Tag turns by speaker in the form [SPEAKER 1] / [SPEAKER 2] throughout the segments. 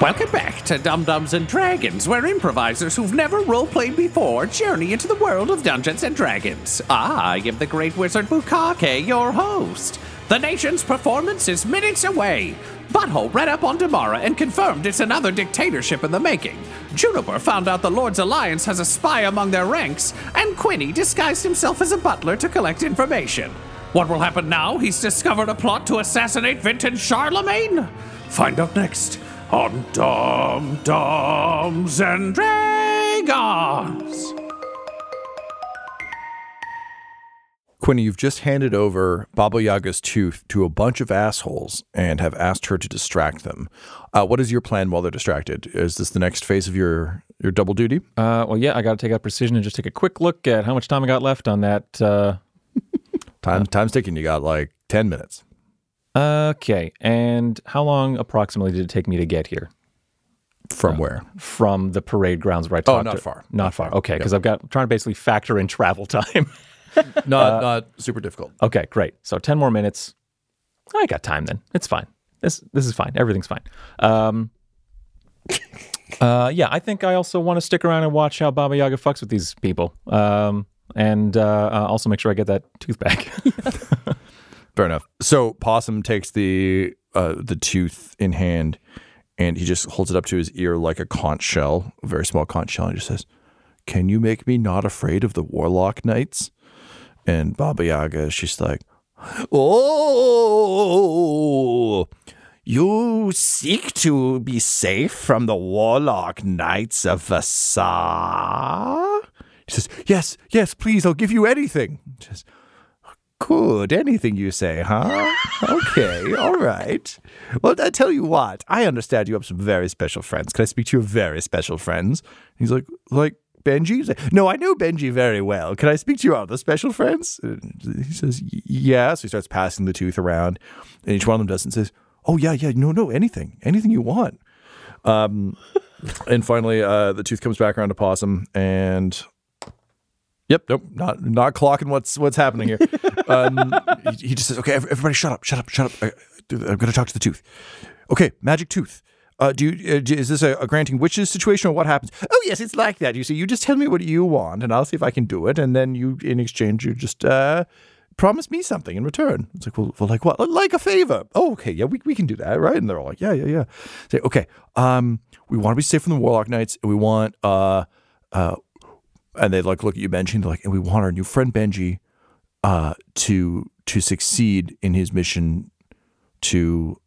[SPEAKER 1] Welcome back to Dumb-Dumbs and Dragons, where improvisers who've never roleplayed before journey into the world of Dungeons and Dragons. I am the great wizard Bukake, your host. The nation's performance is minutes away. Butthole read up on Damara and confirmed it's another dictatorship in the making. Juniper found out the Lord's Alliance has a spy among their ranks, and Quinny disguised himself as a butler to collect information. What will happen now? He's discovered a plot to assassinate Vinten Charlamagne? Find out next on Dumb-Dumbs and Dragons.
[SPEAKER 2] Quinny, you've just handed over Baba Yaga's tooth to a bunch of assholes and have asked her to distract them. Uh, what is your plan while they're distracted? Is this the next phase of your your double duty?
[SPEAKER 3] Uh, well, yeah, I got to take out precision and just take a quick look at how much time I got left on that. Uh,
[SPEAKER 2] Time time's ticking. You got like ten minutes.
[SPEAKER 3] Okay, and how long approximately did it take me to get here
[SPEAKER 2] From where?
[SPEAKER 3] from the parade grounds where I talked.
[SPEAKER 2] Oh,
[SPEAKER 3] talked?
[SPEAKER 2] not
[SPEAKER 3] to-
[SPEAKER 2] far.
[SPEAKER 3] Not, far. Okay,
[SPEAKER 2] Yep.
[SPEAKER 3] because I've got I'm trying to basically factor in travel time.
[SPEAKER 2] Not not super difficult.
[SPEAKER 3] okay, great. So ten more minutes. I got time then. It's fine. This this is fine. Everything's fine. Um, uh, yeah, I think I also want to stick around and watch how Baba Yaga fucks with these people. Um, and uh, uh, also make sure I get that tooth back.
[SPEAKER 2] Fair enough. So Possum takes the uh, the tooth in hand, and he just holds it up to his ear like a conch shell, a very small conch shell, and just says, "Can you make me not afraid of the Warlock Knights?" And Baba Yaga just like, "Oh, you seek to be safe from the Warlock Knights of Vaasa?" He says, "Yes, yes, please, I'll give you anything." He says, Good. Anything you say, huh? Okay, all right. Well, I tell you what, I understand you have some very special friends. Can I speak to your very special friends? He's like, like Benji? Like, no, I know Benji very well. Can I speak to your other special friends? And he says, yeah. So he starts passing the tooth around, and each one of them does and says, oh, yeah, yeah, no, no, anything, anything you want. Um, and finally, uh, the tooth comes back around to Possum, and Yep. Nope. Not not clocking what's what's happening here. Um, he, he just says, "Okay, everybody, shut up, shut up, shut up. I, I'm going to talk to the tooth." Okay, magic tooth. Uh, do you, uh, do- is this a, a granting wishes situation or what happens? Oh yes, it's like that. You see, you just tell me what you want, and I'll see if I can do it, and then you, in exchange, you just uh, promise me something in return. It's like, well, well, like what? Like a favor. Oh, okay, yeah, we, we can do that, right? And they're all like, yeah, yeah, yeah. Say, okay, um, we want to be safe from the Warlock Knights, and we want uh, uh, and they like look at you, Benji, and they're like, and we want our new friend Benji uh, to to succeed in his mission to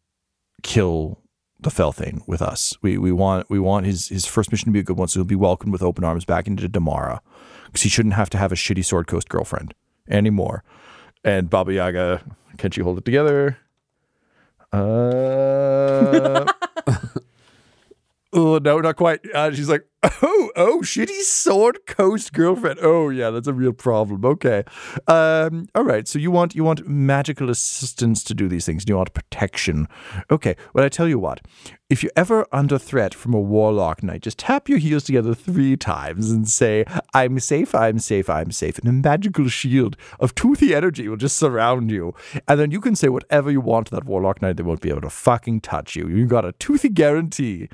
[SPEAKER 2] kill the Felthane with us. We we want we want his his first mission to be a good one, so he'll be welcomed with open arms back into Damara because he shouldn't have to have a shitty Sword Coast girlfriend anymore. And Baba Yaga, can she hold it together? Uh, oh no, not quite. Uh, she's like, oh, oh, shitty Sword Coast girlfriend. Oh yeah, that's a real problem. Okay, um, all right. So you want you want magical assistance to do these things. You want protection. Okay. Well, I tell you what. If you're ever under threat from a warlock knight, just tap your heels together three times and say, "I'm safe. I'm safe. I'm safe." And a magical shield of toothy energy will just surround you, and then you can say whatever you want to that warlock knight. They won't be able to fucking touch you. You got a toothy guarantee.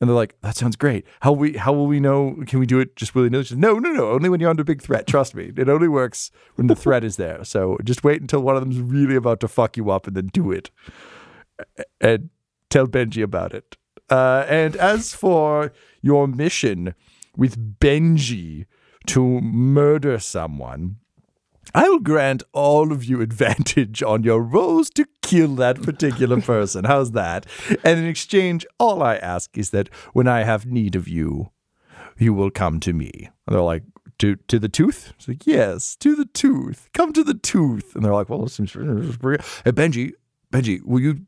[SPEAKER 2] And they're like, "That sounds great. How we how will we know? Can we do it just willy nilly?" No, no, no. Only when you're under big threat. Trust me. It only works when the threat is there. So just wait until one of them's really about to fuck you up, and then do it. And tell Benji about it. Uh, and as for your mission with Benji to murder someone, I will grant all of you advantage on your rolls to kill that particular person. How's that? And in exchange, all I ask is that when I have need of you, you will come to me. And they're like, to to the tooth? It's like, yes, to the tooth. Come to the tooth. And they're like, well, this seems pretty. Hey, Benji, Benji, will you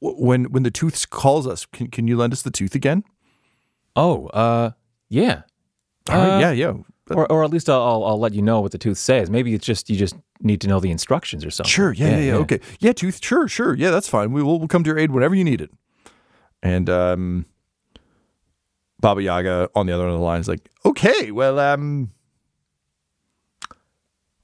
[SPEAKER 2] when when the tooth calls us, can, can you lend us the tooth again?
[SPEAKER 3] Oh, uh, yeah.
[SPEAKER 2] All right,
[SPEAKER 3] Uh,
[SPEAKER 2] yeah, yeah.
[SPEAKER 3] Or, or at least I'll, I'll, I'll let you know what the tooth says. Maybe it's just you just need to know the instructions or something.
[SPEAKER 2] Sure. Yeah, yeah, yeah, Okay. Yeah, tooth. Sure, sure. Yeah, that's fine. We will we'll come to your aid whenever you need it. And um, Baba Yaga on the other end of the line is like, okay, well, um,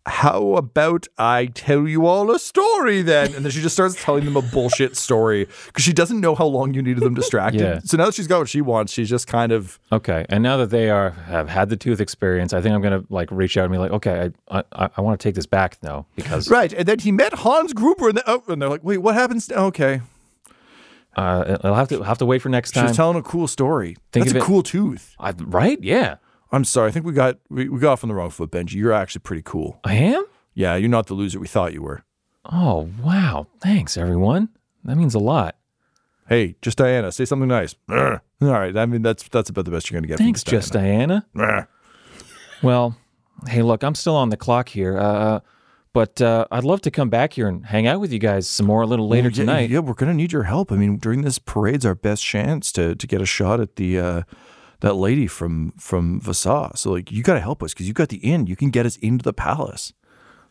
[SPEAKER 2] how about I tell you all a story then? And then she just starts telling them a bullshit story because she doesn't know how long you needed them distracted.
[SPEAKER 3] Yeah.
[SPEAKER 2] So now that she's got what she wants, she's just kind of
[SPEAKER 3] Okay, and now that they are have had the tooth experience, I think I'm gonna like reach out and be like, okay, I I, I want to take this back now because
[SPEAKER 2] right. And then he met Hans Gruber, and, the, oh, and they're like, wait, what happens? Okay,
[SPEAKER 3] uh, I'll have to have to wait for next time.
[SPEAKER 2] She's telling a cool story.
[SPEAKER 3] Think
[SPEAKER 2] That's a
[SPEAKER 3] it-
[SPEAKER 2] cool tooth.
[SPEAKER 3] I, right? Yeah,
[SPEAKER 2] I'm sorry. I think we got we, we got off on the wrong foot, Benji. You're actually pretty cool.
[SPEAKER 3] I am.
[SPEAKER 2] Yeah, you're not the loser we thought you were.
[SPEAKER 3] Oh wow! Thanks everyone. That means a lot.
[SPEAKER 2] Hey, just Diana, say something nice. All right. I mean, that's that's about the best you're gonna get.
[SPEAKER 3] Thanks,
[SPEAKER 2] from
[SPEAKER 3] just Diana.
[SPEAKER 2] Diana.
[SPEAKER 3] Well, hey, look, I'm still on the clock here, uh, but uh, I'd love to come back here and hang out with you guys some more a little later
[SPEAKER 2] yeah,
[SPEAKER 3] tonight.
[SPEAKER 2] Yeah, we're gonna need your help. I mean, during this parade's our best chance to to get a shot at the uh, that lady from from Vaasa. So like, you got to help us because you got the inn. You can get us into the palace.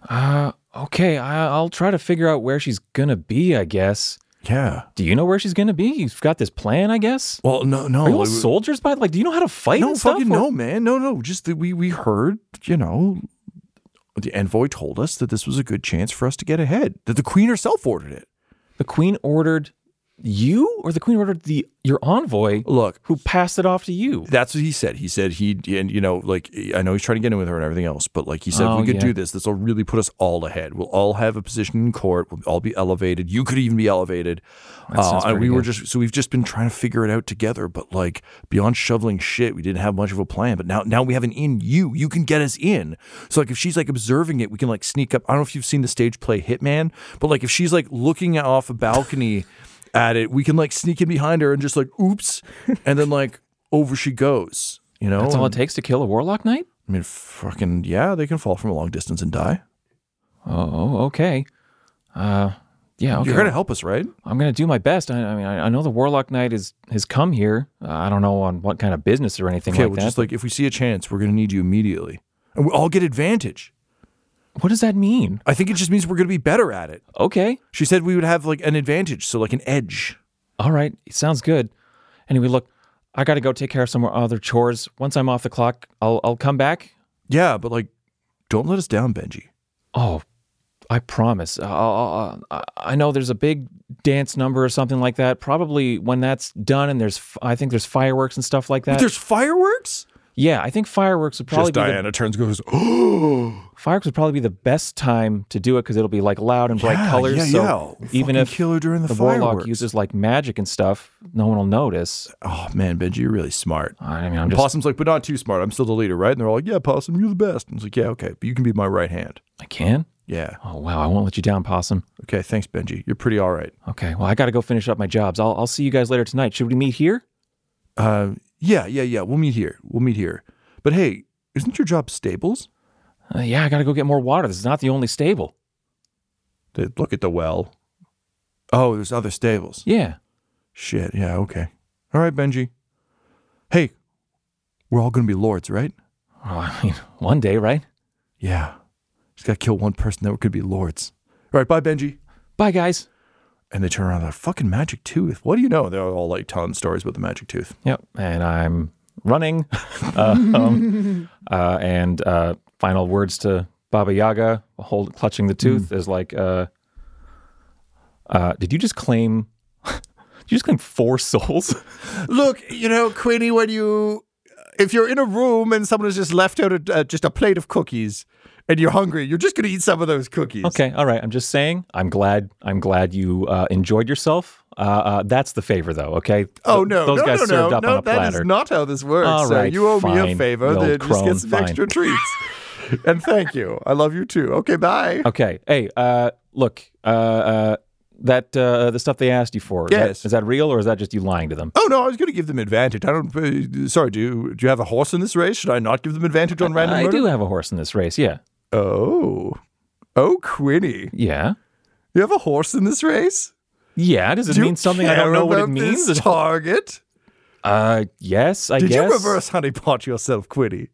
[SPEAKER 3] Uh, okay, I, I'll try to figure out where she's gonna be. I guess.
[SPEAKER 2] Yeah.
[SPEAKER 3] Do you know where she's gonna be? You've got this plan, I guess.
[SPEAKER 2] Well, no, no.
[SPEAKER 3] Are you all soldiers by like? Do you know how to fight?
[SPEAKER 2] No,
[SPEAKER 3] and stuff,
[SPEAKER 2] fucking
[SPEAKER 3] or-
[SPEAKER 2] no, man. No, no. Just that we we heard, you know, the envoy told us that this was a good chance for us to get ahead. That the queen herself ordered it.
[SPEAKER 3] The queen ordered you, or the queen ordered the your envoy,
[SPEAKER 2] Look,
[SPEAKER 3] who passed it off to you.
[SPEAKER 2] that's what he said. He said he and you know, like I know he's trying to get in with her and everything else, but like he said,
[SPEAKER 3] Oh,
[SPEAKER 2] we could
[SPEAKER 3] yeah.
[SPEAKER 2] do this. This will really put us all ahead. We'll all have a position in court. We'll all be elevated. You could even be elevated. Uh, and we
[SPEAKER 3] pretty
[SPEAKER 2] were just so we've just been trying to figure it out together. But like beyond shoveling shit, we didn't have much of a plan. But now now we have an in you. You can get us in. So like if she's like observing it, we can like sneak up. I don't know if you've seen the stage play Hitman, but like if she's like looking off a balcony at it, we can like sneak in behind her and just like oops, and then like over she goes. You know,
[SPEAKER 3] That's all it takes to kill a warlock knight.
[SPEAKER 2] I mean, fucking yeah, they can fall from a long distance and die.
[SPEAKER 3] Oh, okay. Uh, yeah. Okay.
[SPEAKER 2] You're gonna help us, right?
[SPEAKER 3] I'm gonna do my best. I, I mean, I, I know the warlock knight is has come here. Uh, I don't know on what kind of business or anything
[SPEAKER 2] Okay,
[SPEAKER 3] like
[SPEAKER 2] well,
[SPEAKER 3] that.
[SPEAKER 2] just like if we see a chance, we're gonna need you immediately, and we all get advantage.
[SPEAKER 3] What does that mean?
[SPEAKER 2] I think it just means we're gonna be better at it.
[SPEAKER 3] Okay.
[SPEAKER 2] She said we would have like an advantage, so like an edge.
[SPEAKER 3] All right. Sounds good. Anyway, look, I got to go take care of some other chores. Once I'm off the clock, I'll I'll come back.
[SPEAKER 2] Yeah, but like, don't let us down, Benji.
[SPEAKER 3] Oh, I promise. I I know there's a big dance number or something like that. Probably when that's done and there's, f- I think there's fireworks and stuff like that.
[SPEAKER 2] There's fireworks.
[SPEAKER 3] Yeah, I think fireworks would probably
[SPEAKER 2] Just
[SPEAKER 3] be the,
[SPEAKER 2] Diana turns goes, oh,
[SPEAKER 3] fireworks would probably be the best time to do it because it'll be like loud and bright
[SPEAKER 2] Yeah,
[SPEAKER 3] colors.
[SPEAKER 2] yeah,
[SPEAKER 3] so
[SPEAKER 2] yeah.
[SPEAKER 3] even
[SPEAKER 2] Fucking
[SPEAKER 3] if
[SPEAKER 2] kill her during the
[SPEAKER 3] the warlock uses like magic and stuff, no one will notice.
[SPEAKER 2] oh man, Benji, you're really smart.
[SPEAKER 3] I mean, I'm just
[SPEAKER 2] Possum's like, but not too smart. I'm still the leader, right? And they're all like, yeah, Possum, you're the best. And it's like, yeah, okay, but you can be my right hand.
[SPEAKER 3] I can.
[SPEAKER 2] Yeah.
[SPEAKER 3] Oh wow, I won't let you down, Possum.
[SPEAKER 2] Okay, thanks, Benji. You're pretty all right.
[SPEAKER 3] Okay, well I got to go finish up my jobs. I'll I'll see you guys later tonight. Should we meet here?
[SPEAKER 2] Uh, yeah, yeah, yeah. We'll meet here. We'll meet here. But hey, isn't your job stables?
[SPEAKER 3] Uh, yeah, I got to go get more water. This is not the only stable.
[SPEAKER 2] They look at the well. Oh, there's other stables.
[SPEAKER 3] Yeah.
[SPEAKER 2] Shit. Yeah. Okay. All right, Benji. Hey, we're all gonna be lords, right?
[SPEAKER 3] Oh, I mean, one day, right?
[SPEAKER 2] Yeah. Just gotta kill one person. Then we're gonna be lords. All right. Bye, Benji.
[SPEAKER 3] Bye, guys.
[SPEAKER 2] And they turn around. They're like, fucking magic tooth. What do you know? They're all like telling stories about the magic tooth.
[SPEAKER 3] Yep. And I'm running. uh, um, uh, and uh, final words to Baba Yaga, hold clutching the tooth, is like, uh, uh, did you just claim? did you just claim four souls?
[SPEAKER 2] Look, you know, Queenie, when you, if you're in a room and someone has just left out a, uh, just a plate of cookies and you're hungry, you're just going to eat some of those cookies.
[SPEAKER 3] okay. All right. I'm just saying. I'm glad. I'm glad you uh, enjoyed yourself Uh, uh, that's the favor, though. Okay.
[SPEAKER 2] Oh no,
[SPEAKER 3] those
[SPEAKER 2] no,
[SPEAKER 3] guys
[SPEAKER 2] no,
[SPEAKER 3] served
[SPEAKER 2] no,
[SPEAKER 3] up
[SPEAKER 2] no!
[SPEAKER 3] on a
[SPEAKER 2] That
[SPEAKER 3] platter.
[SPEAKER 2] is not how this works.
[SPEAKER 3] All right,
[SPEAKER 2] you owe me a favor. Then just get some
[SPEAKER 3] fine.
[SPEAKER 2] extra treats. and thank you. I love you too. Okay, bye.
[SPEAKER 3] Okay. Hey, uh, look, uh, uh, that uh, the stuff they asked you for. is that-
[SPEAKER 2] Yes.
[SPEAKER 3] is that real or is that just you lying to them?
[SPEAKER 2] Oh no, I was going to give them advantage. I don't. Sorry, do you, do you have a horse in this race? Should I not give them advantage on random
[SPEAKER 3] I
[SPEAKER 2] murder?
[SPEAKER 3] do have a horse in this race. Yeah.
[SPEAKER 2] Oh, oh, Quinny,
[SPEAKER 3] Yeah.
[SPEAKER 2] you have a horse in this race?
[SPEAKER 3] Yeah. Does it
[SPEAKER 2] Do
[SPEAKER 3] mean something I don't know what it means?
[SPEAKER 2] This target.
[SPEAKER 3] Uh, yes, I
[SPEAKER 2] Did
[SPEAKER 3] guess.
[SPEAKER 2] you reverse honeypot yourself, Quinny?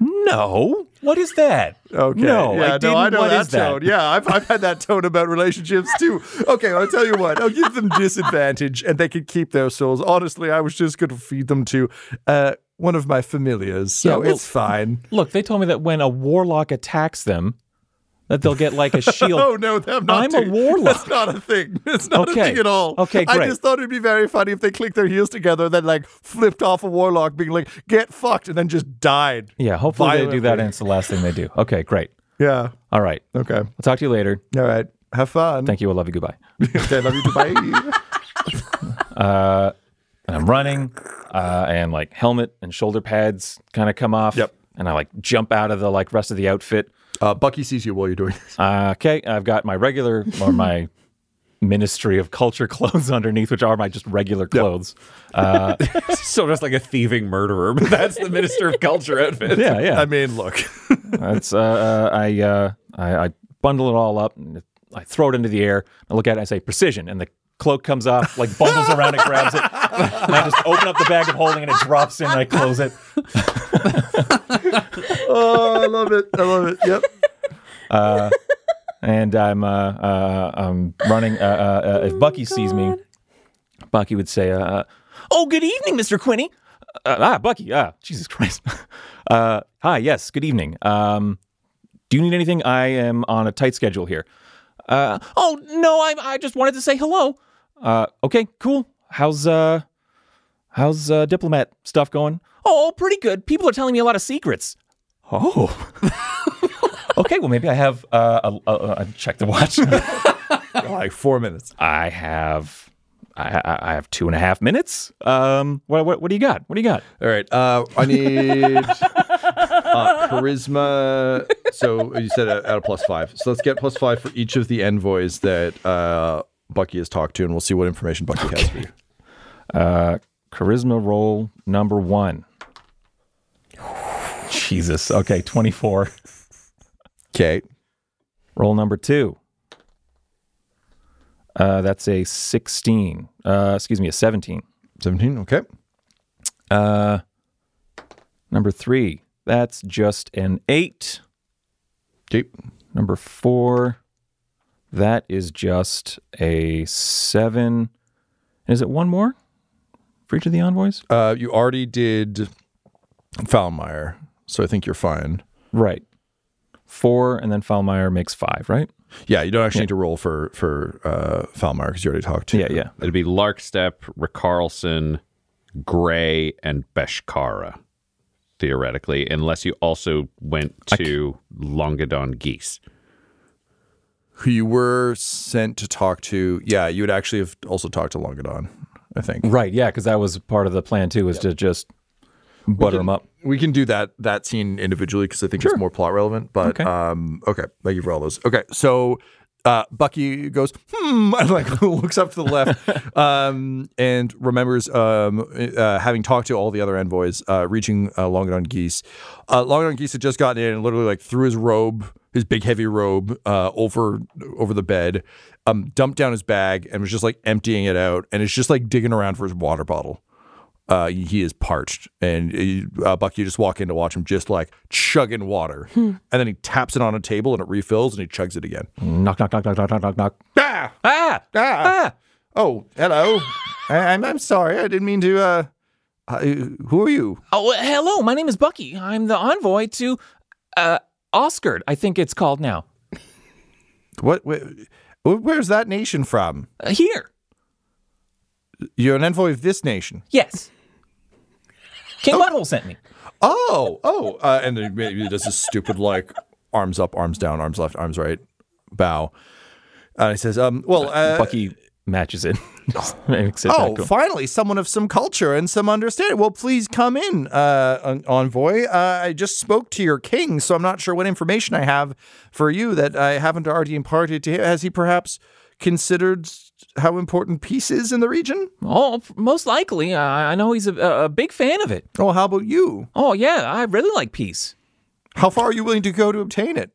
[SPEAKER 3] No. What is that?
[SPEAKER 2] Okay.
[SPEAKER 3] No,
[SPEAKER 2] yeah,
[SPEAKER 3] I
[SPEAKER 2] no, I know
[SPEAKER 3] What
[SPEAKER 2] that
[SPEAKER 3] is that?
[SPEAKER 2] tone. Yeah, I've, I've had that tone about relationships too. Okay, I'll tell you what. I'll give them disadvantage, and they can keep their souls. Honestly, I was just going to feed them to uh, one of my familiars, so
[SPEAKER 3] Yeah, well-
[SPEAKER 2] it's fine.
[SPEAKER 3] Look, they told me that when a warlock attacks them, that they'll get like a shield.
[SPEAKER 2] Oh no, I'm not.
[SPEAKER 3] I'm a warlock.
[SPEAKER 2] That's not a thing. It's not
[SPEAKER 3] Okay.
[SPEAKER 2] a thing at all.
[SPEAKER 3] Okay, great.
[SPEAKER 2] I just thought it'd be very funny if they clicked their heels together, and then like flipped off a warlock, being like, "Get fucked," and then just died.
[SPEAKER 3] Yeah, hopefully they do that and it's the last thing they do. Okay, great.
[SPEAKER 2] Yeah.
[SPEAKER 3] All right.
[SPEAKER 2] Okay.
[SPEAKER 3] I'll talk to you later.
[SPEAKER 2] All right. Have fun.
[SPEAKER 3] Thank you. I love you. Goodbye.
[SPEAKER 2] okay. Love you. Bye.
[SPEAKER 3] And I'm running, uh, and like helmet and shoulder pads kind of come off.
[SPEAKER 2] Yep.
[SPEAKER 3] And I like jump out of the like rest of the outfit.
[SPEAKER 2] Uh, Bucky sees you while you're doing this.
[SPEAKER 3] Uh, okay, I've got my regular or my Ministry of Culture clothes underneath, which are my just regular clothes.
[SPEAKER 4] so just like a thieving murderer, but that's the Minister of Culture outfit.
[SPEAKER 3] Yeah, yeah.
[SPEAKER 2] I mean, look.
[SPEAKER 3] That's uh, uh, I, uh, I I bundle it all up and I throw it into the air. I look at it, I say precision, and the cloak comes off, like bundles around, it grabs it, and I just open up the bag of holding, and it drops in, and I close it.
[SPEAKER 2] oh, I love it. I love it. Yep.
[SPEAKER 3] and I'm uh, uh, I'm running. Uh, uh, uh, if Bucky sees me, Bucky would say, uh, "Oh, good evening, Mister Quinney." Uh, ah, Bucky. Ah, Jesus Christ. uh, hi. Yes. Good evening. Um, do you need anything? I am on a tight schedule here. Uh, oh no, I I just wanted to say hello. Uh, okay, cool. How's uh, how's uh, diplomat stuff going? Oh, pretty good. People are telling me a lot of secrets. Oh. okay, well maybe I have uh, a, a, a, check the watch.
[SPEAKER 2] like four minutes.
[SPEAKER 3] I have I, I I have two and a half minutes. Um, what, what what do you got? What do you got?
[SPEAKER 2] All right. Uh, I need uh, charisma. So you said at, at a plus five. So let's get plus five for each of the envoys that uh, Bucky has talked to, and we'll see what information Bucky has for you.
[SPEAKER 3] Uh, charisma roll number one. Jesus. Okay, twenty four.
[SPEAKER 2] Okay.
[SPEAKER 3] Roll number two. Uh, that's a sixteen. Uh, excuse me, a seventeen.
[SPEAKER 2] 17. Okay.
[SPEAKER 3] Uh, number three. That's just an eight.
[SPEAKER 2] Okay.
[SPEAKER 3] Number four, that is just a seven. Is it one more for each of the envoys?
[SPEAKER 2] Uh, you already did Falmeyer, so I think you're fine.
[SPEAKER 3] Right. Four, and then Falmeyer makes five, right?
[SPEAKER 2] Yeah, you don't actually need to roll for for uh, Falmeyer because you already talked to.
[SPEAKER 3] Yeah, yeah.
[SPEAKER 4] It'd be Larkstep, Ricarlson, Gray, and Beshkara, theoretically, unless you also went to Longadon Geese.
[SPEAKER 2] Who you were sent to talk to. Yeah, you would actually have also talked to Longadon, I think.
[SPEAKER 3] Right, yeah, because that was part of the plan too, was to just butter them up.
[SPEAKER 2] We can do that that scene individually because I think it's more plot relevant. But
[SPEAKER 3] Okay.
[SPEAKER 2] um, okay, thank you for all those. Okay, so uh, Bucky goes hmm, and like looks up to the left, um, and remembers um, uh, having talked to all the other envoys, uh, reaching uh, Longadon Geese. Uh, Longadon Geese had just gotten in and literally like threw his robe, his big heavy robe, uh, over over the bed, um, dumped down his bag, and was just like emptying it out, and is just like digging around for his water bottle uh, he is parched, and uh, Bucky you just walk in to watch him just like chugging water, and then he taps it on a table and it refills, and he chugs it again.
[SPEAKER 3] Knock, knock, knock, knock, knock, knock, knock, knock.
[SPEAKER 2] Ah,
[SPEAKER 3] Ah!
[SPEAKER 2] ah,
[SPEAKER 3] Ah!
[SPEAKER 2] oh, hello. I, I'm I'm sorry, I didn't mean to. Uh, uh, who are you?
[SPEAKER 3] Oh, uh, hello, my name is Bucky. I'm the envoy to uh, Oscar, I think it's called now.
[SPEAKER 2] What? Wh- where's that nation from?
[SPEAKER 3] Uh, here.
[SPEAKER 2] You're an envoy of this nation.
[SPEAKER 3] Yes. King Butthole sent me.
[SPEAKER 2] Oh, oh, uh, and then maybe he does this stupid like arms up, arms down, arms left, arms right, bow. And he says, um, well, uh,
[SPEAKER 3] Bucky matches it. Makes it
[SPEAKER 2] Oh,
[SPEAKER 3] back to-
[SPEAKER 2] finally, someone of some culture and some understanding. Well, please come in, uh, envoy. Uh, I just spoke to your king, so I'm not sure what information I have for you that I haven't already imparted to him. Has he perhaps considered how important peace is in the region?
[SPEAKER 3] oh, most likely. I I know he's a, a big fan of it.
[SPEAKER 2] Oh, how about you?
[SPEAKER 3] Oh, yeah, I really like peace.
[SPEAKER 2] How far are you willing to go to obtain it?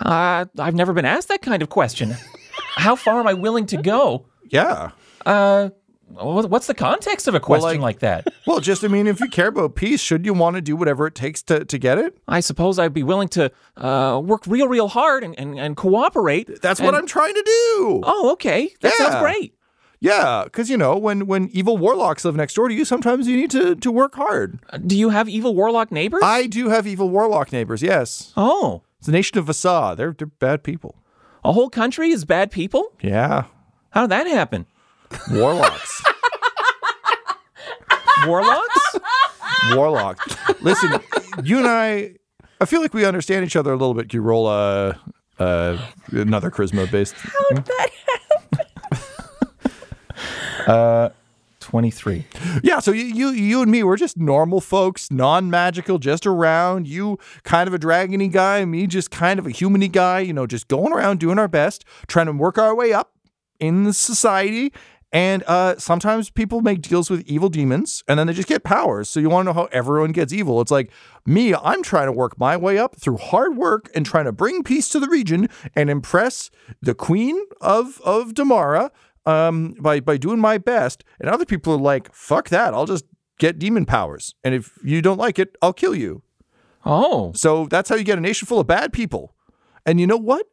[SPEAKER 3] Uh, I've never been asked that kind of question. How far am I willing to go?
[SPEAKER 2] Yeah.
[SPEAKER 3] Uh, what's the context of a question
[SPEAKER 2] like-
[SPEAKER 3] like, that?
[SPEAKER 2] Well, just I mean, if you care about peace, should you want to do whatever it takes to, to get it?
[SPEAKER 3] I suppose I'd be willing to uh, work real, real hard and, and, and cooperate.
[SPEAKER 2] That's what I'm trying to do.
[SPEAKER 3] Oh, okay. That
[SPEAKER 2] Yeah.
[SPEAKER 3] sounds great.
[SPEAKER 2] Yeah, because you know, when when evil warlocks live next door to you, sometimes you need to to work hard.
[SPEAKER 3] Uh, Do you have evil warlock neighbors?
[SPEAKER 2] I do have evil warlock neighbors. Yes,
[SPEAKER 3] oh,
[SPEAKER 2] it's the nation of Vaasa. They're they're bad people.
[SPEAKER 3] a whole country is bad people?
[SPEAKER 2] Yeah,
[SPEAKER 3] How did that happen?
[SPEAKER 2] Warlocks.
[SPEAKER 3] Warlocks?
[SPEAKER 2] warlock. Listen, you and I, I feel like we understand each other a little bit. Can you roll uh, uh, another charisma based? How'd that happen?
[SPEAKER 3] 23.
[SPEAKER 2] Yeah, so you, you you and me, we're just normal folks, non-magical, just around. You kind of a dragony guy, me just kind of a humany guy, you know, just going around doing our best, trying to work our way up in the society. And uh, sometimes people make deals with evil demons and then they just get powers. So you want to know how everyone gets evil. It's like me, I'm trying to work my way up through hard work and trying to bring peace to the region and impress the queen of, of Damara um, by, by doing my best. And other people are like, fuck that. I'll just get demon powers. And if you don't like it, I'll kill you.
[SPEAKER 3] Oh,
[SPEAKER 2] So that's how you get a nation full of bad people. And you know what?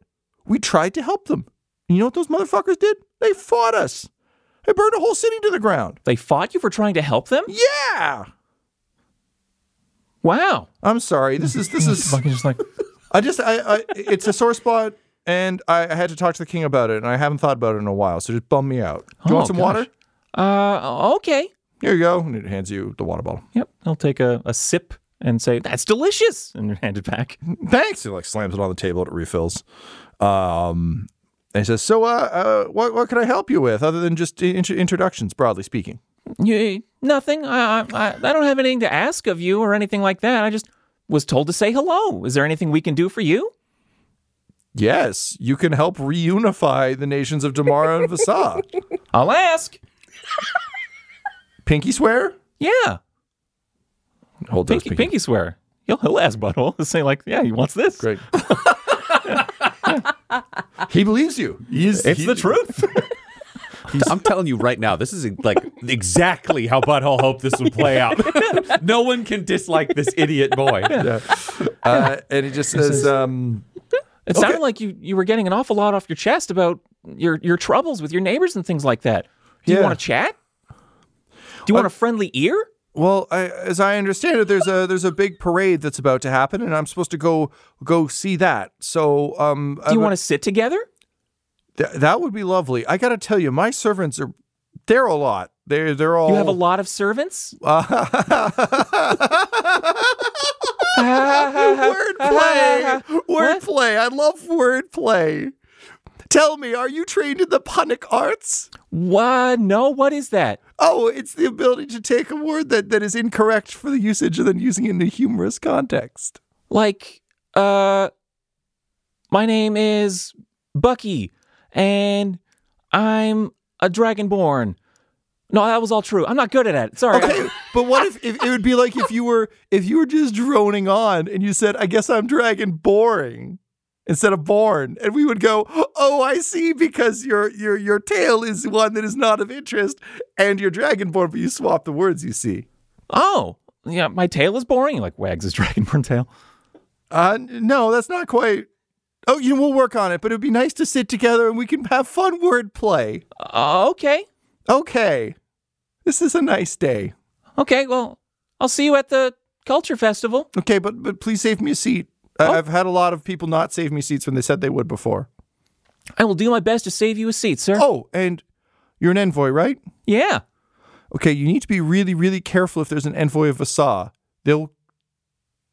[SPEAKER 2] We tried to help them. You know what those motherfuckers did? They fought us. They burned a whole city to the ground.
[SPEAKER 3] they fought you for trying to help them?
[SPEAKER 2] Yeah.
[SPEAKER 3] Wow.
[SPEAKER 2] I'm sorry. This is this is.
[SPEAKER 3] Fucking just like,
[SPEAKER 2] I just I, I it's a sore spot, and I, I had to talk to the king about it, and I haven't thought about it in a while. So just bum me out. Do you
[SPEAKER 3] Oh,
[SPEAKER 2] want some
[SPEAKER 3] gosh.
[SPEAKER 2] water?
[SPEAKER 3] uh, okay.
[SPEAKER 2] Here you go. And it hands you the water bottle.
[SPEAKER 3] Yep. I'll take a, a sip and say, that's delicious, and hand it back.
[SPEAKER 2] Thanks. He like slams it on the table. and It refills. Um, and he says, "So, uh, uh, what what can I help you with, other than just in- introductions, broadly speaking?"
[SPEAKER 3] You, nothing. I, I, I don't have anything to ask of you or anything like that. I just was told to say hello. Is there anything we can do for you?
[SPEAKER 2] Yes, you can help reunify the nations of Damara and Vaasa.
[SPEAKER 3] I'll ask.
[SPEAKER 2] Pinky swear?
[SPEAKER 3] Yeah.
[SPEAKER 2] Hold those
[SPEAKER 3] Pinky, pinky swear. He'll, he'll ask Butthole. Say, like, yeah, he wants this.
[SPEAKER 2] Great. He believes you. He's,
[SPEAKER 3] It's
[SPEAKER 2] he-
[SPEAKER 3] the truth.
[SPEAKER 4] I'm telling you right now, this is like exactly how Butthole hoped this would play out. no one can dislike this idiot boy.
[SPEAKER 2] Uh, and he just says, um,
[SPEAKER 3] It sounded like you, you were getting an awful lot off your chest about your, your troubles with your neighbors and things like that. Do you
[SPEAKER 2] Yeah.
[SPEAKER 3] want to chat? Do you want a friendly ear?
[SPEAKER 2] "Well, I, as I understand it, there's a there's a big parade that's about to happen, and I'm supposed to go go see that. So, um,
[SPEAKER 3] Do you want to sit together?
[SPEAKER 2] Th- that would be lovely. I got to tell you, my servants are they're a lot. They're they're all
[SPEAKER 3] You have a lot of servants?
[SPEAKER 2] wordplay. Wordplay. I love wordplay. Tell me, are you trained in the punic arts?
[SPEAKER 3] What? No, what is that?
[SPEAKER 2] Oh, it's the ability to take a word that, that is incorrect for the usage and then using it in a humorous context.
[SPEAKER 3] Like, uh, my name is Bucky, and I'm a dragonborn. No, that was all true. I'm not good at it. Sorry.
[SPEAKER 2] Okay, but what if, if it would be like if you were if you were just droning on and you said, "I guess I'm dragon boring." Instead of born, and we would go, "Oh, I see," because your your your tail is one that is not of interest, and you're dragonborn, but you swap the words. You see,
[SPEAKER 3] Oh, yeah, my tail is boring. Like wags his dragonborn tail.
[SPEAKER 2] uh, no, that's not quite. Oh, you know, we'll work on it, but it'd be nice to sit together and we can have fun word play.
[SPEAKER 3] Uh, okay.
[SPEAKER 2] Okay, this is a nice day.
[SPEAKER 3] Okay, well, I'll see you at the culture festival.
[SPEAKER 2] Okay, but but please save me a seat. I I've had a lot of people not save me seats when they said they would before.
[SPEAKER 3] I will do my best to save you a seat, sir.
[SPEAKER 2] Oh, and you're an envoy, right?
[SPEAKER 3] Yeah.
[SPEAKER 2] Okay, you need to be really, really careful if there's an envoy of Vaasa. They'll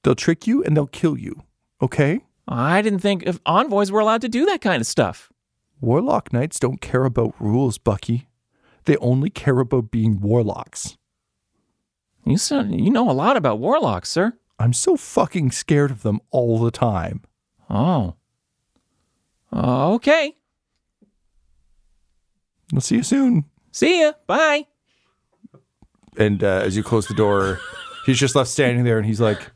[SPEAKER 2] they'll trick you and they'll kill you. Okay?
[SPEAKER 3] I didn't think if envoys were allowed to do that kind of stuff.
[SPEAKER 2] Warlock knights don't care about rules, Bucky.
[SPEAKER 5] They only care about being warlocks.
[SPEAKER 3] You sound, you know a lot about warlocks, sir.
[SPEAKER 5] I'm so fucking scared of them all the time.
[SPEAKER 3] Oh. Okay.
[SPEAKER 5] We'll see you soon.
[SPEAKER 3] See ya. Bye.
[SPEAKER 5] And uh, as you close the door, he's just left standing there and he's like,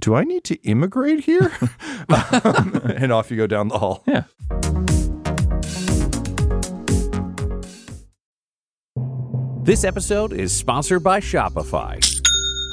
[SPEAKER 5] Do I need to immigrate here? um, and off you go down the hall.
[SPEAKER 3] Yeah.
[SPEAKER 4] This episode is sponsored by Shopify.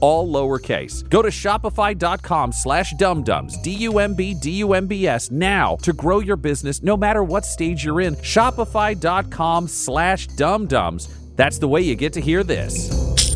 [SPEAKER 4] all lowercase. Go to shopify.com slash dumbdumbs, D-U-M-B, D-U-M-B-S, now to grow your business no matter what stage you're in. Shopify.com slash dumbdumbs. That's the way you get to hear this.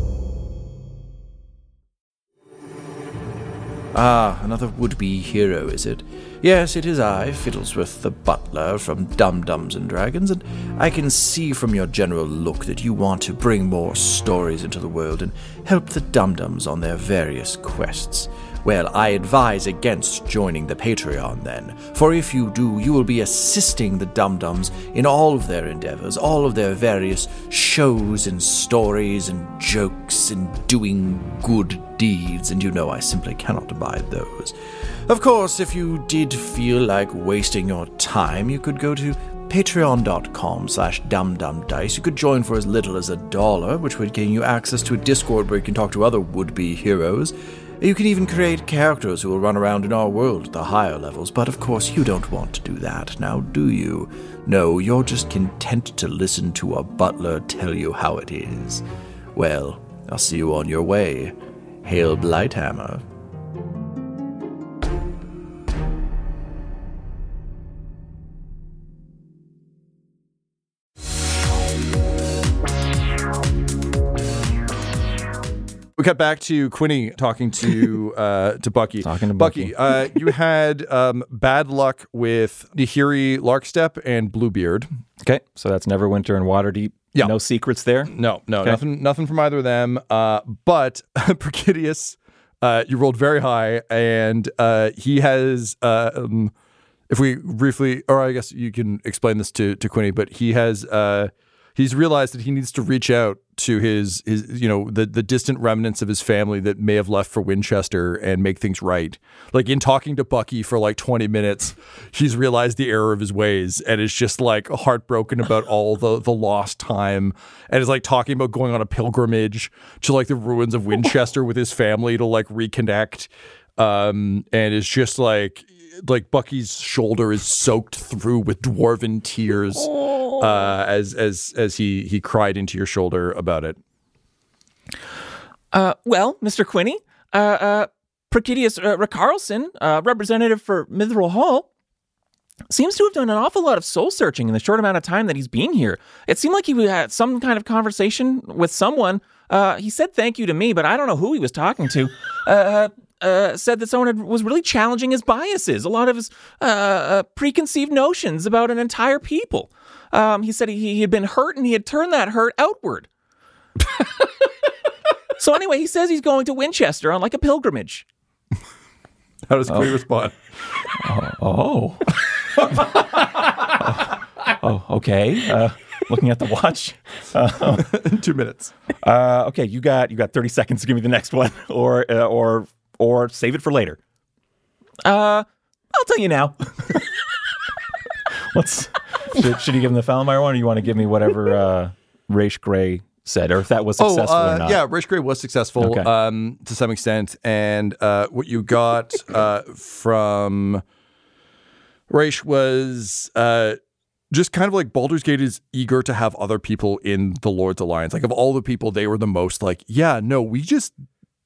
[SPEAKER 2] Ah, another would-be hero, is it? Yes, it is I, Fiddlesworth the butler from Dumb-Dumbs and Dragons, and I can see from your general look that you want to bring more stories into the world and help the Dumb-Dumbs on their various quests. Well, I advise against joining the Patreon then, for if you do, you will be assisting the Dumb-Dumbs in all of their endeavors, all of their various shows and stories and jokes and doing good deeds, and you know I simply cannot abide those. Of course, if you did feel like wasting your time, you could go to patreon.com slash dumbdumbdice. You could join for as little as a dollar, which would gain you access to a Discord where you can talk to other would-be heroes. You can even create characters who will run around in our world at the higher levels, but of course you don't want to do that, now do you? No, you're just content to listen to a butler tell you how it is. Well, I'll see you on your way. Hail Blighthammer. We got back to Quinny talking to uh, to Bucky.
[SPEAKER 3] Talking to
[SPEAKER 2] Bucky. uh, you had um, bad luck with Nahiri Larkstep and Bluebeard.
[SPEAKER 3] Okay, so that's Neverwinter and Waterdeep.
[SPEAKER 2] Yeah.
[SPEAKER 3] No secrets there.
[SPEAKER 2] No, no,
[SPEAKER 3] Okay.
[SPEAKER 2] nothing, nothing from either of them. Uh, but Perkidius, uh, you rolled very high, and uh, he has. Uh, um, if we briefly, or I guess you can explain this to to Quinny, but he has. He's realized that he needs to reach out to his his you know the the distant remnants of his family that may have left for Winchester and make things right. Like in talking to Bucky for like 20 minutes, he's realized the error of his ways and is just like heartbroken about all the the lost time and is like talking about going on a pilgrimage to like the ruins of Winchester with his family to like reconnect um and is just like like Bucky's shoulder is soaked through with dwarven tears uh, as as as he he cried into your shoulder about it.
[SPEAKER 3] Uh, well, Mr. Quinney, uh, uh, Prakidius uh, Ricarlson, uh, representative for Mithril Hall, seems to have done an awful lot of soul searching in the short amount of time that he's been here. It seemed like he had some kind of conversation with someone. Uh, he said thank you to me, but I don't know who he was talking to. Uh, uh, said that someone had, was really challenging his biases, a lot of his uh, uh, preconceived notions about an entire people. Um, he said he, he had been hurt and he had turned that hurt outward. so anyway, he says he's going to Winchester on like a pilgrimage.
[SPEAKER 2] How does Quinny respond?
[SPEAKER 3] Oh. oh, okay. Uh, looking at the watch.
[SPEAKER 2] In two minutes.
[SPEAKER 3] Uh, okay, you got you got thirty seconds to give me the next one, or uh, or or save it for later. Uh, I'll tell you now. What's should, should you give him the Falmire one, or you want to give me whatever uh, Raish Gray said, or if that was
[SPEAKER 2] Oh,
[SPEAKER 3] successful
[SPEAKER 2] uh,
[SPEAKER 3] or not?
[SPEAKER 2] yeah, Rich Gray was successful
[SPEAKER 3] Okay.
[SPEAKER 2] um, to some extent, and uh, what you got uh, from Raish was uh, just kind of like Baldur's Gate is eager to have other people in the Lord's Alliance. Like of all the people, they were the most like, yeah, no, we just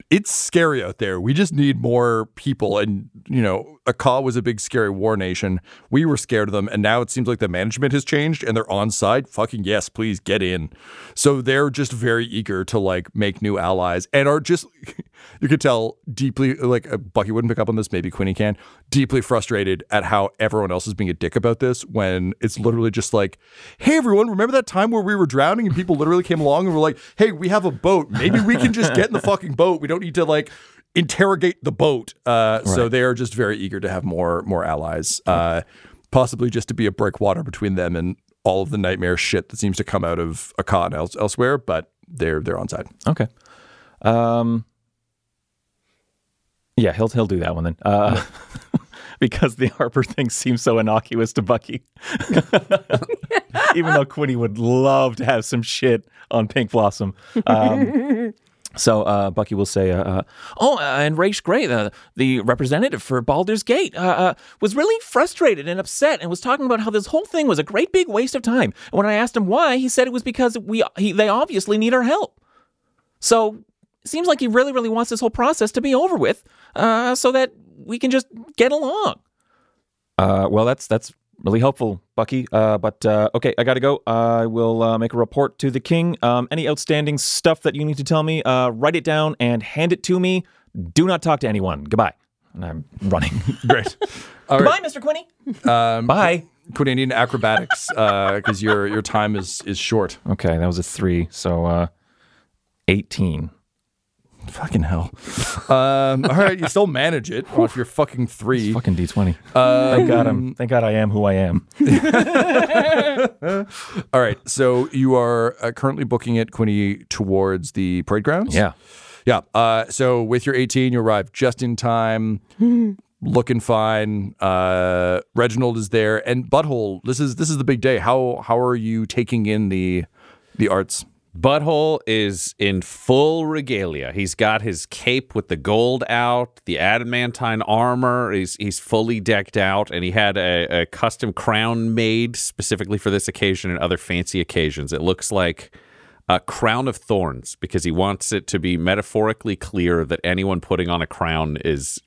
[SPEAKER 2] it's scary out there. We just need more people. And, you know, Akaw was a big scary war nation. We were scared of them. And now it seems like the management has changed and they're on side. Fucking yes, please get in. So they're just very eager to like make new allies and are just, you could tell deeply, like uh, Bucky wouldn't pick up on this, maybe Quinny can, deeply frustrated at how everyone else is being a dick about this when it's literally just like, hey, everyone, remember that time where we were drowning and people literally came along and were like, hey, we have a boat. Maybe we can just get in the fucking boat. We don't need to like interrogate the boat. Uh, So they are just very eager to have more more allies, uh, possibly just to be a breakwater between them and all of the nightmare shit that seems to come out of Akkad and else, elsewhere. But they're they're on side.
[SPEAKER 3] Okay. Um. Yeah, he'll he'll do that one then. Uh, because the Harper thing seems so innocuous to Bucky. Even though Quinny would love to have some shit on Pink Blossom. Um, so uh, Bucky will say, uh, uh, "Oh, and Raish Gray, the the representative for Baldur's Gate, uh, uh, was really frustrated and upset, and was talking about how this whole thing was a great big waste of time. And when I asked him why, he said it was because we he, they obviously need our help. So it seems like he really, really wants this whole process to be over with, uh, so that we can just get along. Well, that's that's really helpful, Bucky. Uh, but uh, okay, I gotta go. I will uh, make a report to the king. Um, any outstanding stuff that you need to tell me, uh, write it down and hand it to me. Do not talk to anyone. Goodbye. And I'm running.
[SPEAKER 2] Great. All
[SPEAKER 3] Goodbye,
[SPEAKER 2] right.
[SPEAKER 3] Mr. Quinney.
[SPEAKER 2] Um,
[SPEAKER 3] Bye.
[SPEAKER 2] Quinny, need acrobatics because your your time is is short.
[SPEAKER 3] Okay, that was a three. So uh, eighteen.
[SPEAKER 2] Fucking hell. Um, all right, you still manage it off your fucking three.
[SPEAKER 3] Fucking D twenty.
[SPEAKER 2] Uh,
[SPEAKER 3] Thank God I'm. Thank God I am who I am.
[SPEAKER 2] all right, so you are uh, currently booking it, Quinny, towards the parade grounds.
[SPEAKER 3] Yeah.
[SPEAKER 2] Yeah. Uh, so with your 18, you arrive just in time, looking fine. Uh, Reginald is there, and Butthole. This is this is the big day. How how are you taking in the the arts?
[SPEAKER 4] Butthole is in full regalia. He's got his cape with the gold out, the adamantine armor. He's he's fully decked out, and he had a, a custom crown made specifically for this occasion and other fancy occasions. It looks like a crown of thorns because he wants it to be metaphorically clear that anyone putting on a crown is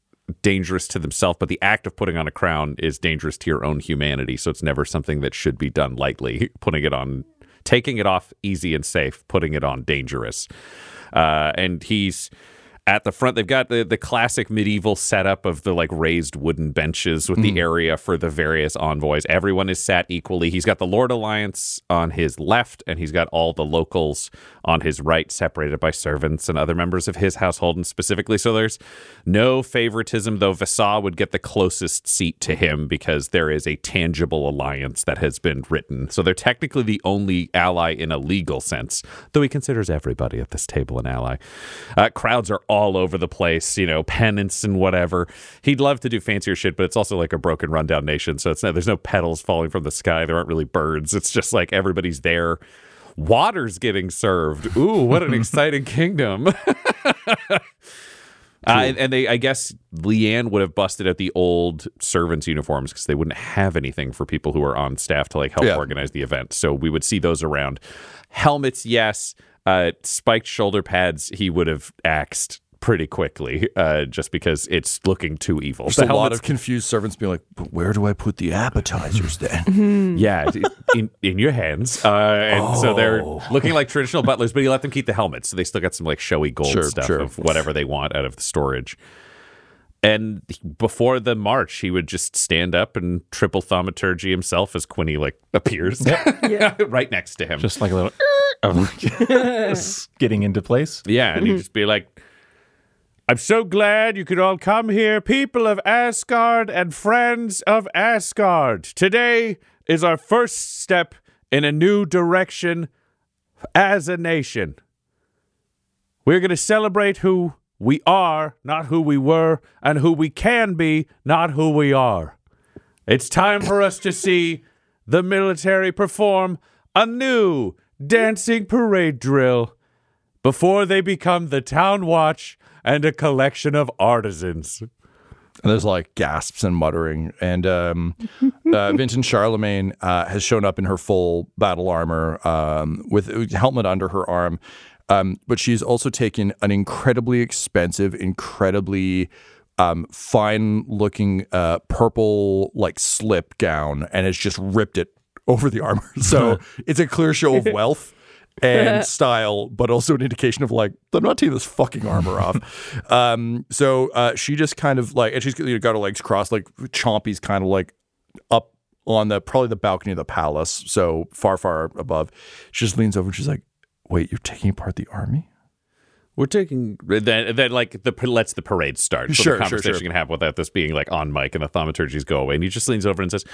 [SPEAKER 4] dangerous to themselves, but the act of putting on a crown is dangerous to your own humanity. So it's never something that should be done lightly. Putting it on taking it off easy and safe, putting it on dangerous. Uh, and he's at the front they've got the, the classic medieval setup of the like raised wooden benches with the area for the various envoys. Everyone is sat equally. He's got the lord alliance on his left and he's got all the locals on his right separated by servants and other members of his household and specifically. So there's no favoritism though Vaasa would get the closest seat to him because there is a tangible alliance that has been written. So they're technically the only ally in a legal sense though he considers everybody at this table an ally. Uh, crowds are all over the place, you know, penance and whatever. He'd love to do fancier shit, but it's also like a broken, rundown nation. So it's not, there's no petals falling from the sky. There aren't really birds. It's just like everybody's there. Water's getting served. Ooh, what an exciting kingdom. Uh, and, and they, I guess, Leanne would have busted out the old servants' uniforms because they wouldn't have anything for people who are on staff to like help
[SPEAKER 2] Yeah.
[SPEAKER 4] organize the event. So we would see those around. Helmets, yes. Uh, spiked shoulder pads, he would have axed pretty quickly, uh, just because it's looking too evil.
[SPEAKER 2] Just
[SPEAKER 4] The
[SPEAKER 2] a lot of confused servants being like, but where do I put the appetizers then?
[SPEAKER 4] Yeah, in in your hands, uh, and so they're
[SPEAKER 2] Oh.
[SPEAKER 4] looking like traditional butlers, but you let them keep the helmets, so they still got some like showy gold
[SPEAKER 2] Sure,
[SPEAKER 4] stuff
[SPEAKER 2] sure.
[SPEAKER 4] of whatever they want out of the storage. And before the march, he would just stand up and triple thaumaturgy himself as Quinny like appears right next to him.
[SPEAKER 3] Just like a little of getting into place.
[SPEAKER 4] Yeah, and he'd just be like, I'm so glad you could all come here, people of Asgard and friends of Asgard. Today is our first step in a new direction as a nation. We're going to celebrate who we are, not who we were, and who we can be, not who we are. It's time for us to see the military perform a new dancing parade drill before they become the town watch and a collection of artisans.
[SPEAKER 2] And there's like gasps and muttering. And um, uh, Vinten Charlamagne uh, has shown up in her full battle armor um, with a helmet under her arm. Um, but she's also taken an incredibly expensive, incredibly um, fine looking uh, purple like slip gown and has just ripped it over the armor. So it's a clear show of wealth. And style, but also an indication of like I'm not taking this fucking armor off. Um, so uh, she just kind of like, and she's you know, got her legs crossed, like Chompy's kind of like up on the probably the balcony of the palace, so far, far above. She just leans over and she's like, "Wait, you're taking apart the army?"
[SPEAKER 4] We're taking then, then like the lets the parade start. So
[SPEAKER 2] Sure,
[SPEAKER 4] the
[SPEAKER 2] sure,
[SPEAKER 4] conversation
[SPEAKER 2] sure.
[SPEAKER 4] can happen without this being like on mic and the thaumaturgies go away. And he just leans over and says,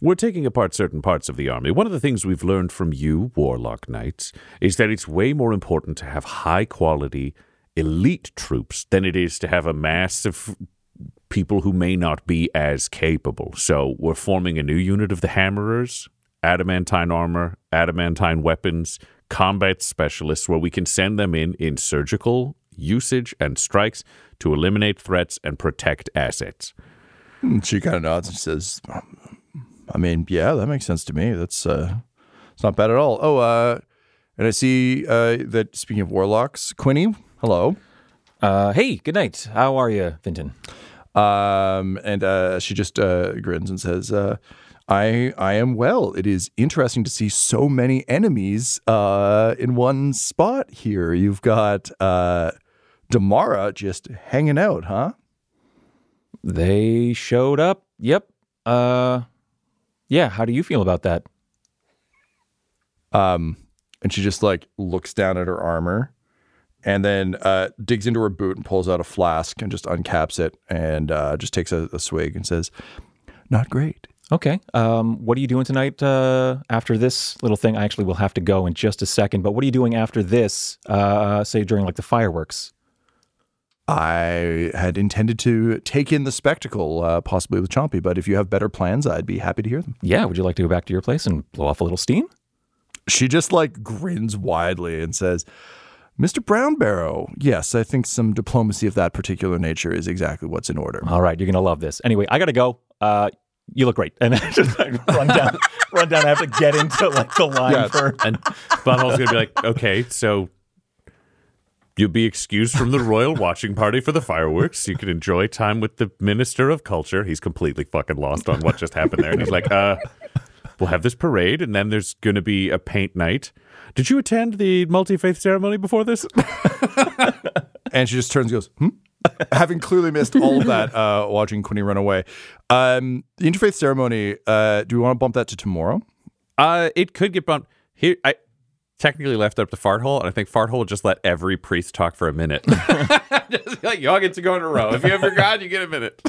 [SPEAKER 4] We're taking apart certain parts of the army. One of the things we've learned from you, Warlock Knights, is that it's way more important to have high quality elite troops than it is to have a mass of people who may not be as capable. So we're forming a new unit of the Hammerers, adamantine armor, adamantine weapons, combat specialists, where we can send them in in surgical usage and strikes to eliminate threats and protect assets.
[SPEAKER 2] Hmm, she kind of nods and says, "I mean, yeah, that makes sense to me. That's uh, it's not bad at all." Oh, uh, and I see uh, that speaking of warlocks, Quinny, hello.
[SPEAKER 3] Uh, hey, good night. How are you, Vinten?
[SPEAKER 2] Um, and uh, she just uh, grins and says, uh, "I I am well. It is interesting to see so many enemies uh, in one spot here. You've got uh, Damara just hanging out, huh?
[SPEAKER 3] They showed up. Yep. Uh, yeah. How do you feel about that?
[SPEAKER 2] Um, and she just like looks down at her armor." And then uh, digs into her boot and pulls out a flask and just uncaps it and uh, just takes a, a swig and says, "Not great."
[SPEAKER 3] Okay. Um, what are you doing tonight uh, after this little thing? I actually will have to go in just a second, but what are you doing after this, uh, say during like the fireworks?
[SPEAKER 2] I had intended to take in the spectacle, uh, possibly with Chompy, but if you have better plans, I'd be happy to hear them.
[SPEAKER 3] Yeah. Would you like to go back to your place and blow off a little steam?
[SPEAKER 2] She just like grins widely and says, Mr. Brownbarrow, yes, I think some diplomacy of that particular nature is exactly what's in order.
[SPEAKER 3] All right. You're going to love this. Anyway, I got to go. Uh, you look great. And then just like run down, run down. I have to get into like the line
[SPEAKER 2] Yeah.
[SPEAKER 3] for.
[SPEAKER 4] And Butthole's going to be like, okay, so you'll be excused from the royal watching party for the fireworks. You can enjoy time with the minister of culture. He's completely fucking lost on what just happened there. And he's like, uh, we'll have this parade, and then there's going to be a paint night. Did you attend the multi faith ceremony before this?
[SPEAKER 2] and she just turns and goes, hmm? Having clearly missed all of that, uh, watching Quinny run away. Um, the interfaith ceremony, uh, do we want to bump that to tomorrow?
[SPEAKER 4] Uh, it could get bumped. Here, I technically left it up to Farthole, and I think Farthole will just let every priest talk for a minute. just like y'all get to go in a row. If you have your god, you get a minute.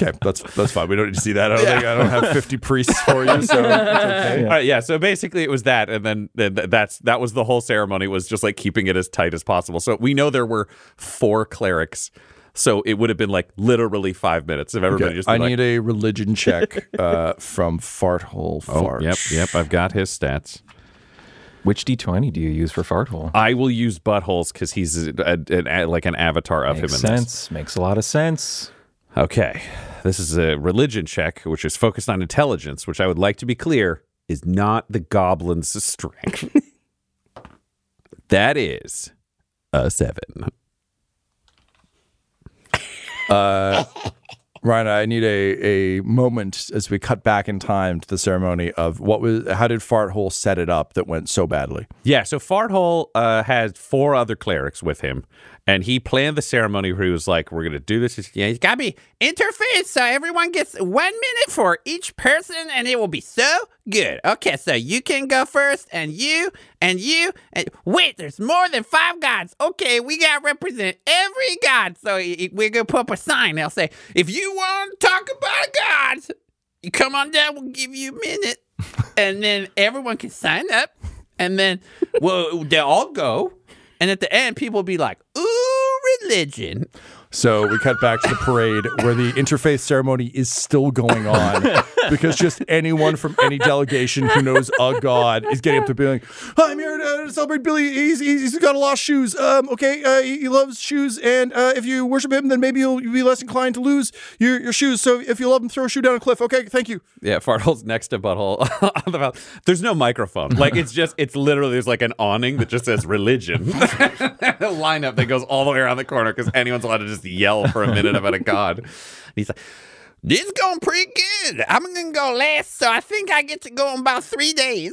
[SPEAKER 2] Okay, that's that's fine. We don't need to see that. I don't think I don't have 50 priests for you, so it's okay.
[SPEAKER 4] All right, uh, yeah. So basically, it was that, and then then th- that's that was the whole ceremony was just like keeping it as tight as possible. So we know there were four clerics, so it would have been like literally five minutes if everybody
[SPEAKER 2] Okay,
[SPEAKER 4] just.
[SPEAKER 2] I
[SPEAKER 4] been
[SPEAKER 2] need a religion check uh, from Farthole
[SPEAKER 4] Oh,
[SPEAKER 2] Fart.
[SPEAKER 4] yep, yep. I've got his stats.
[SPEAKER 3] Which D20 do you use for farthole?
[SPEAKER 4] I will use buttholes because he's a, a- a- like an avatar of
[SPEAKER 3] Makes
[SPEAKER 4] him in this.
[SPEAKER 3] sense. Makes a lot of sense.
[SPEAKER 4] Okay. This is a religion check, which is focused on intelligence, which I would like to be clear is not the goblin's strength. that is a seven.
[SPEAKER 2] Ryan, I need a, a moment as we cut back in time to the ceremony of what was how did Farthole set it up that went so badly?
[SPEAKER 4] Yeah, so Farthole uh, had four other clerics with him, and he planned the ceremony where he was like, "We're gonna do this. Yeah, it's gotta be interface, so everyone gets one minute for each person, and it will be so good." Okay, so you can go first, and you, and you, and wait, there's more than five gods. Okay, we gotta represent every god, so we're gonna put up a sign. They'll say, "If you want to talk about a gods, you come on down. We'll give you a minute." and then everyone can sign up, and then well, they'll all go, and at the end, people be like, "Ooh, religion."
[SPEAKER 2] So we cut back to the parade where the interfaith ceremony is still going on because just anyone from any delegation who knows a god is getting up to being like, I'm here to celebrate Billy. He's, he's, he's got a lot of shoes. Um, okay, uh, he, he loves shoes. And uh, if you worship him, then maybe you'll, you'll be less inclined to lose your, your shoes. So if you love him, throw a shoe down a cliff. Okay, thank you.
[SPEAKER 4] Yeah, Farthole's next to Butthole on the mouth. There's no microphone. Like it's just it's literally there's like an awning that just says religion. a lineup that goes all the way around the corner because anyone's allowed to just yell for a minute about a god. And he's like, This is going pretty good. I'm gonna go last, so I think I get to go in about three days.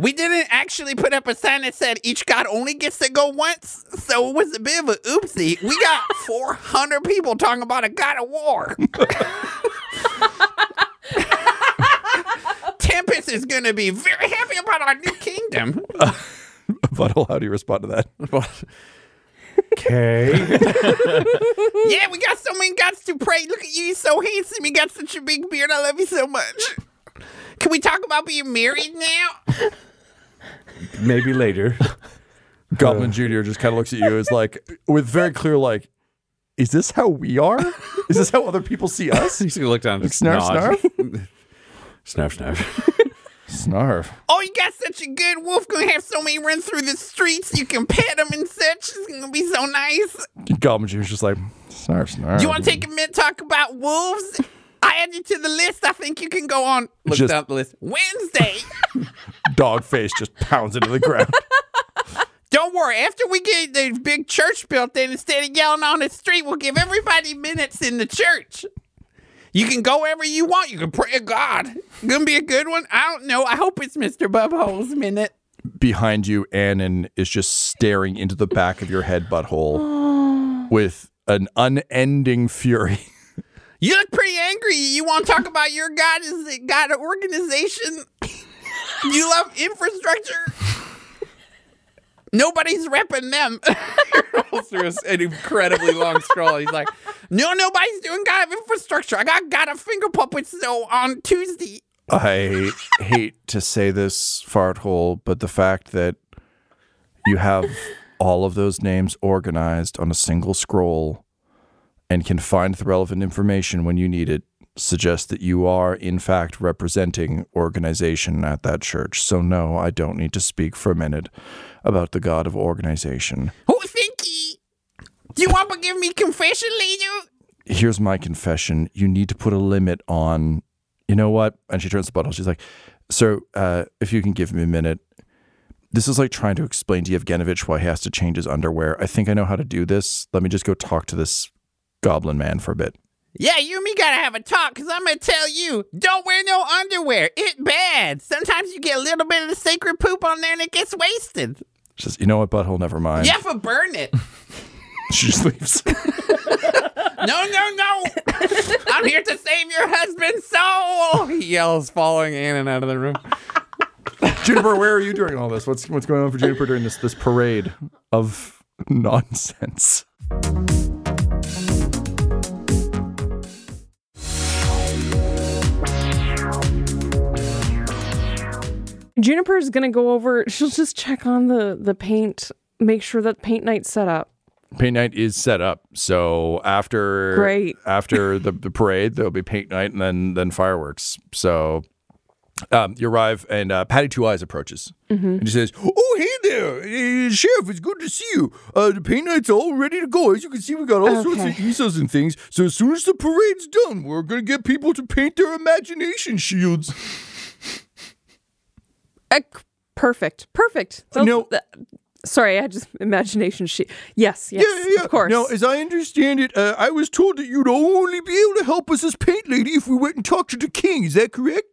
[SPEAKER 4] We didn't actually put up a sign that said each god only gets to go once, so it was a bit of a oopsie. We got 400 people talking about a god of war. Tempest is going to be very happy about our new kingdom.
[SPEAKER 2] Butthole, how do you respond to that?
[SPEAKER 4] Okay. yeah, we got so many gods to pray. Look at you, you're so handsome. You got such a big beard. I love you so much. Can we talk about being married now?
[SPEAKER 3] Maybe later.
[SPEAKER 2] Goblin Jr. just kind of looks at you as like, with very clear, like, is this how we are? Is this how other people see us?
[SPEAKER 4] He's going to look down and just
[SPEAKER 2] Snarf,
[SPEAKER 4] nod.
[SPEAKER 2] snarf?
[SPEAKER 4] Snarf, snarf.
[SPEAKER 2] Snarf.
[SPEAKER 4] Oh, you got such a good wolf. Gonna have so many run through the streets. You can pet them and such. It's gonna be so nice.
[SPEAKER 2] Goblin Jr. is just like, snarf, snarf.
[SPEAKER 4] Do you want to take a minute to talk about wolves? I add you to the list. I think you can go on. Look
[SPEAKER 2] Just-
[SPEAKER 4] down the list. Wednesday.
[SPEAKER 2] Dog face just pounds into the ground.
[SPEAKER 4] Don't worry. After we get the big church built, then instead of yelling on the street, we'll give everybody minutes in the church. You can go wherever you want. You can pray to God. Gonna be a good one. I don't know. I hope it's Mr. Bubhole's minute.
[SPEAKER 2] Behind you, Annan is just staring into the back of your head butthole with an unending fury.
[SPEAKER 4] You look pretty angry. You want to talk about your God? Is it God organization? you love infrastructure? Nobody's repping them. Rolls through an incredibly long scroll. He's like, no, nobody's doing God of infrastructure. I got God of finger puppets though on Tuesday.
[SPEAKER 2] I hate to say this, farthole, but the fact that you have all of those names organized on a single scroll and can find the relevant information when you need it suggests that you are, in fact, representing organization at that church. So, no, I don't need to speak for a minute about the God of organization.
[SPEAKER 4] Who think he? Do you want to give me confession, leader?
[SPEAKER 2] here's my confession. You need to put a limit on, you know what? And she turns the bottle. She's like, Sir, uh, if you can give me a minute. This is like trying to explain to Yevgenovich why he has to change his underwear. I think I know how to do this. Let me just go talk to this goblin man for a bit.
[SPEAKER 6] Yeah, you and me gotta have a talk, cause I'm gonna tell you, don't wear no underwear. It bad. Sometimes you get a little bit of the sacred poop on there and it gets wasted.
[SPEAKER 2] She says, you know what, butthole, never mind.
[SPEAKER 6] You have to burn it.
[SPEAKER 2] She just leaves.
[SPEAKER 6] No, no, no. I'm here to save your husband's soul. He yells, following Annan out of the room.
[SPEAKER 2] Juniper, where are you during all this? What's what's going on for Juniper during this this parade of nonsense?
[SPEAKER 7] Juniper's gonna go over. She'll just check on the the paint, make sure that paint night's set up.
[SPEAKER 2] Paint night is set up. So after
[SPEAKER 7] Great.
[SPEAKER 2] after the, the parade, there'll be paint night and then then fireworks. So um, you arrive and uh, Patty Two Eyes approaches and she says, "Oh, hey there, uh, Sheriff! It's good to see you. Uh, the paint night's all ready to go. As you can see, we got all sorts of
[SPEAKER 7] Okay.
[SPEAKER 2] easels and things. So as soon as the parade's done, we're gonna get people to paint their imagination shields.
[SPEAKER 7] Perfect, perfect. So,
[SPEAKER 2] No.
[SPEAKER 7] sorry, I just imagination sheet. Yes, yes,
[SPEAKER 2] yeah, yeah.
[SPEAKER 7] of course.
[SPEAKER 2] Now, as I understand it, uh, I was told that you'd only be able to help us as paint lady if we went and talked to the king. Is that correct?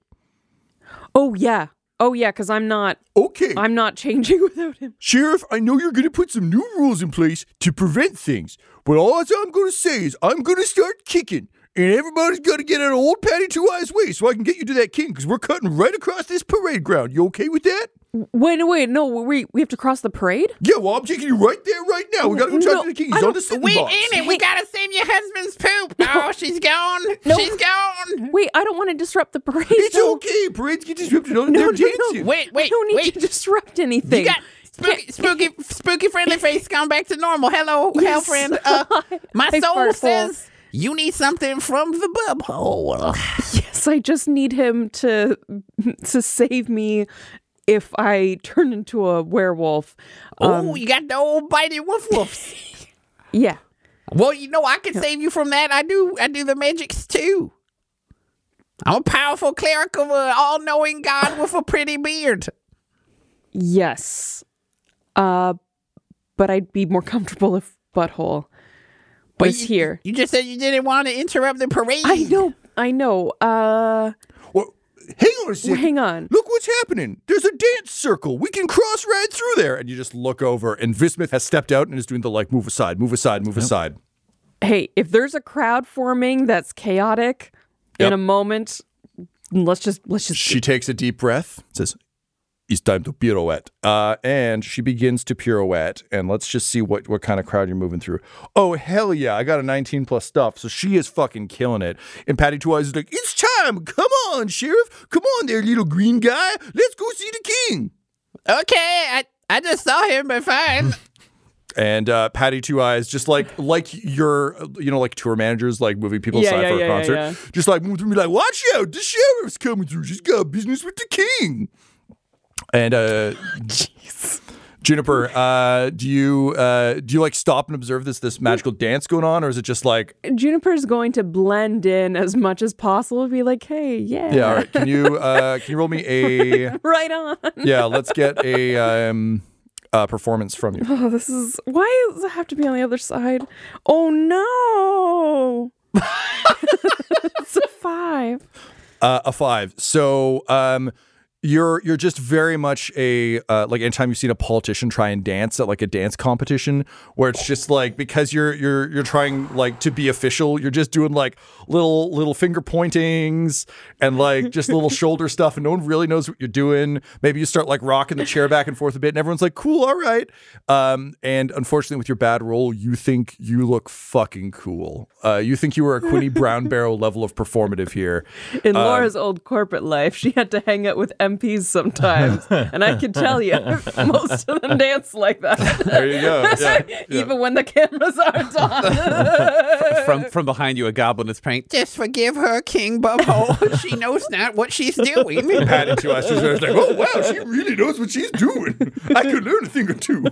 [SPEAKER 7] oh yeah, oh yeah, because I'm not,
[SPEAKER 2] Okay.
[SPEAKER 7] I'm not changing without him.
[SPEAKER 2] Sheriff, I know you're going to put some new rules in place to prevent things, but all I'm going to say is I'm going to start kicking, and everybody's got to get out of old Patty Two Eyes way so I can get you to that king because we're cutting right across this parade ground. You okay with that?
[SPEAKER 7] Wait, wait, no, we we have to cross the parade.
[SPEAKER 2] Yeah, well, I'm taking you right there right now. We got to go talk
[SPEAKER 7] No,
[SPEAKER 2] to the king. He's on
[SPEAKER 7] don't-
[SPEAKER 2] the sitting
[SPEAKER 6] We
[SPEAKER 2] box.
[SPEAKER 6] in it. We gotta save your husband's poop. Oh, she's gone. She's gone.
[SPEAKER 7] Wait, I don't want to disrupt the parade.
[SPEAKER 2] It's
[SPEAKER 7] no.
[SPEAKER 2] okay. Parades get disrupted. No,
[SPEAKER 7] No,
[SPEAKER 2] they're
[SPEAKER 7] no, no.
[SPEAKER 2] dancing.
[SPEAKER 6] Wait,
[SPEAKER 7] I
[SPEAKER 6] wait,
[SPEAKER 7] don't need
[SPEAKER 6] wait.
[SPEAKER 7] to disrupt anything.
[SPEAKER 6] You got spooky, spooky, spooky friendly face gone back to normal. Hello,
[SPEAKER 7] Yes.
[SPEAKER 6] hell friend. Uh, my
[SPEAKER 7] Hi,
[SPEAKER 6] soul says you need something from the bubble.
[SPEAKER 7] Yes, I just need him to to save me if I turn into a werewolf.
[SPEAKER 6] oh, you got the old bitey woof woofs.
[SPEAKER 7] Yeah.
[SPEAKER 6] well, you know I can save you from that. I do. I do the magics too. I'm a powerful cleric of an all-knowing god with a pretty beard.
[SPEAKER 7] Yes. Uh but I'd be more comfortable if Butthole was
[SPEAKER 6] you,
[SPEAKER 7] here.
[SPEAKER 6] You just said you didn't want to interrupt the parade.
[SPEAKER 7] I know, I know. Uh
[SPEAKER 2] Well, hang on a second.
[SPEAKER 7] hang on.
[SPEAKER 2] Look what's happening. There's a dance circle. We can cross right through there. And you just look over, and Vismith has stepped out and is doing the like move aside, move aside, move aside.
[SPEAKER 7] Hey, if there's a crowd forming that's chaotic
[SPEAKER 2] Yep.
[SPEAKER 7] in a moment, let's just let's just
[SPEAKER 2] She takes a deep breath, says, It's time to pirouette. Uh, and she begins to pirouette. And let's just see what, what kind of crowd you're moving through. Oh, hell yeah. I got a 19 plus stuff. So she is fucking killing it. And Patty Two Eyes is like, It's time. Come on, Sheriff. Come on there, little green guy. Let's go see the king.
[SPEAKER 6] Okay, I I just saw him, but fine.
[SPEAKER 2] And uh, Patty Two Eyes, just like like your, you know, like tour managers, like moving people
[SPEAKER 7] Yeah,
[SPEAKER 2] aside
[SPEAKER 7] yeah,
[SPEAKER 2] for a
[SPEAKER 7] yeah, yeah,
[SPEAKER 2] concert,
[SPEAKER 7] yeah.
[SPEAKER 2] just like moving through, me like, watch out, the sheriff's coming through. She's got business with the king. And uh, Juniper, uh, do you uh, do you like stop and observe this this magical dance going on, or is it just like,
[SPEAKER 7] Juniper's going to blend in as much as possible. Be like, hey, yeah,
[SPEAKER 2] yeah, all right, can you uh, can you roll me a
[SPEAKER 7] right on.
[SPEAKER 2] yeah? Let's get a um, uh, performance from you.
[SPEAKER 7] Oh, this is why does it have to be on the other side? Oh no! it's a five.
[SPEAKER 2] Uh, a five. So um, you're you're just very much a uh, like anytime you've seen a politician try and dance at like a dance competition where it's just like because you're you're you're trying like to be official, you're just doing like little little finger pointings and like just little shoulder stuff, and no one really knows what you're doing. Maybe you start like rocking the chair back and forth a bit, and everyone's like, "Cool, all right." Um, and unfortunately, with your bad role you think you look fucking cool. Uh, you think you were a Quinny Brown Barrow level of performative here.
[SPEAKER 7] In Laura's old corporate life, she had to hang out with MPs sometimes, and I can tell you, most of them dance like that,
[SPEAKER 2] There you go. Yeah.
[SPEAKER 7] even when the cameras aren't on.
[SPEAKER 4] from from behind you, a goblin is praying.
[SPEAKER 6] Just forgive her, King Bubble. she knows not what she's doing.
[SPEAKER 2] Patty to us. She's like, oh wow, she really knows what she's doing. I could learn a thing or two.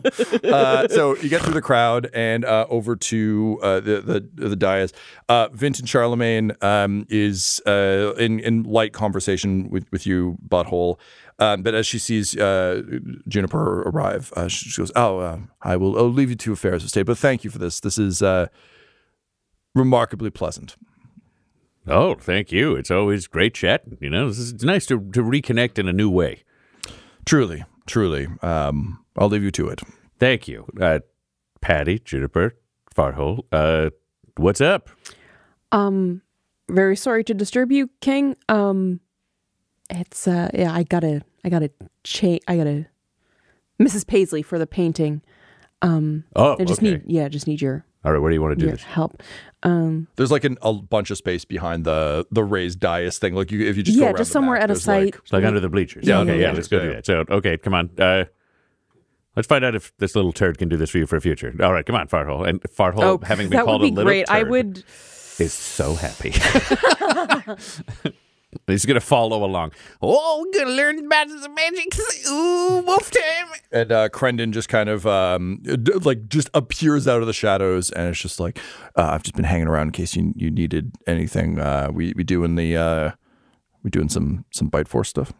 [SPEAKER 2] Uh, so you get through the crowd and uh, over to uh, the the the dais. Uh, Vinten Charlamagne um, is uh, in in light conversation with with you, butthole. Um, but as she sees uh, Juniper arrive, uh, she, she goes, "Oh, uh, I will. I'll leave you to affairs of state. But thank you for this. This is uh, remarkably pleasant."
[SPEAKER 4] Oh, thank you. It's always great chatting. You know, this is, it's nice to, to reconnect in a new way.
[SPEAKER 2] Truly, truly. Um, I'll leave you to it.
[SPEAKER 4] Thank you. Uh, Patty, Juniper, Farthole, uh, what's up?
[SPEAKER 7] Um, very sorry to disturb you, King. Um, it's uh, yeah, I gotta, I gotta change, I gotta, Mrs. Paisley for the painting. Um,
[SPEAKER 4] Oh,
[SPEAKER 7] I just
[SPEAKER 4] okay.
[SPEAKER 7] need, yeah, just need your
[SPEAKER 4] All right, where do you want to do this?
[SPEAKER 7] help. Um,
[SPEAKER 2] There's like an, a bunch of space behind the the raised dais thing. Like you, if you just
[SPEAKER 7] yeah,
[SPEAKER 2] around
[SPEAKER 7] just somewhere
[SPEAKER 2] back,
[SPEAKER 7] at a site.
[SPEAKER 2] like-
[SPEAKER 4] It's like under the bleachers.
[SPEAKER 7] Yeah,
[SPEAKER 4] okay,
[SPEAKER 7] yeah,
[SPEAKER 4] yeah,
[SPEAKER 2] yeah.
[SPEAKER 4] let's go do that. So, okay, come on. Uh, let's find out if this little turd can do this for you for a future. All right, come on, Farthole. And Farthole,
[SPEAKER 7] oh,
[SPEAKER 4] having been
[SPEAKER 7] that
[SPEAKER 4] called
[SPEAKER 7] would be
[SPEAKER 4] a little
[SPEAKER 7] great. I would.
[SPEAKER 4] is so happy. He's gonna follow along.
[SPEAKER 6] Oh, we're gonna learn about the magic. Ooh, wolf time.
[SPEAKER 2] And uh, Crendon just kind of um, like just appears out of the shadows, and it's just like uh, I've just been hanging around in case you you needed anything. Uh, we we doing the uh, we doing some some bite force stuff.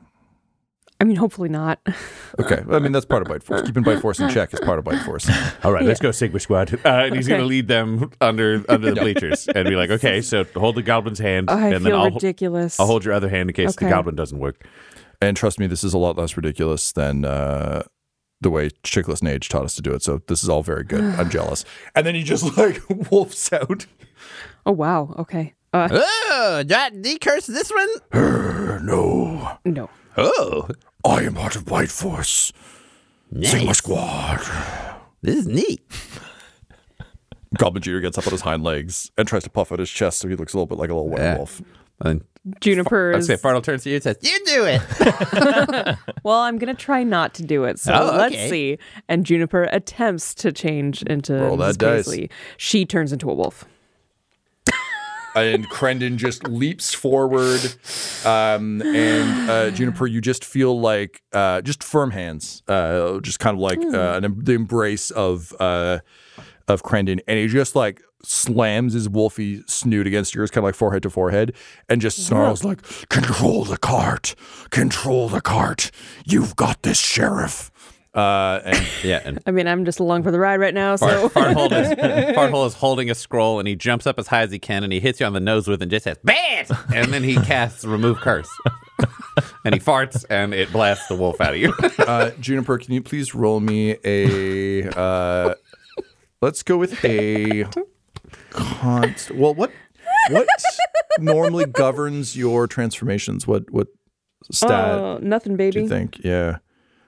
[SPEAKER 7] I mean, hopefully not.
[SPEAKER 2] Okay, I mean that's part of bite force. Keeping bite force in check is part of bite force.
[SPEAKER 4] All right, let's go, Sigma Squad. Uh, and he's
[SPEAKER 7] Okay.
[SPEAKER 4] gonna lead them under under the bleachers and be like, okay, so hold the goblin's hand,
[SPEAKER 7] I
[SPEAKER 4] and then I'll
[SPEAKER 7] ridiculous.
[SPEAKER 4] I'll hold your other hand in case the goblin doesn't work.
[SPEAKER 2] And trust me, this is a lot less ridiculous than uh, the way Chickless Nage taught us to do it. So this is all very good. I'm jealous. And then he just like wolfs out.
[SPEAKER 7] Oh wow. Okay. Uh,
[SPEAKER 6] Oh, do I decurse this one?
[SPEAKER 2] No,
[SPEAKER 7] no.
[SPEAKER 6] Oh,
[SPEAKER 2] I am part of Bite Force. Sigma Squad.
[SPEAKER 6] this is neat.
[SPEAKER 2] Goblin Junior gets up on his hind legs and tries to puff out his chest so he looks a little bit like a little werewolf.
[SPEAKER 4] And
[SPEAKER 7] Juniper
[SPEAKER 4] I'd
[SPEAKER 7] is.
[SPEAKER 4] say Fartle turns to you and says,
[SPEAKER 6] You do it.
[SPEAKER 7] Well, I'm gonna try not to do it. So
[SPEAKER 6] Oh,
[SPEAKER 7] let's see. And Juniper attempts to change into
[SPEAKER 2] Roll that
[SPEAKER 7] Mrs.
[SPEAKER 2] dice.
[SPEAKER 7] She turns into a wolf.
[SPEAKER 2] And Crendon just leaps forward, um, and uh, Juniper, you just feel like uh, just firm hands, uh, just kind of like uh, an, the embrace of uh, of Crendon, and he just like slams his wolfy snoot against yours, kind of like forehead to forehead, and just snarls like, "Control the cart, control the cart. You've got this, sheriff." Uh, and
[SPEAKER 4] yeah, and
[SPEAKER 7] I mean, I'm just along for the ride right now. So
[SPEAKER 4] Fart, Farthole is Farthole is holding a scroll and he jumps up as high as he can and he hits you on the nose with it and just says bad, and then he casts remove curse, and he farts and it blasts the wolf out of you.
[SPEAKER 2] uh, Juniper, can you please roll me a? Uh, let's go with a const. Well, what what normally governs your transformations? What what stat
[SPEAKER 7] Uh, nothing, baby.
[SPEAKER 2] do
[SPEAKER 7] baby.
[SPEAKER 2] you think? Yeah,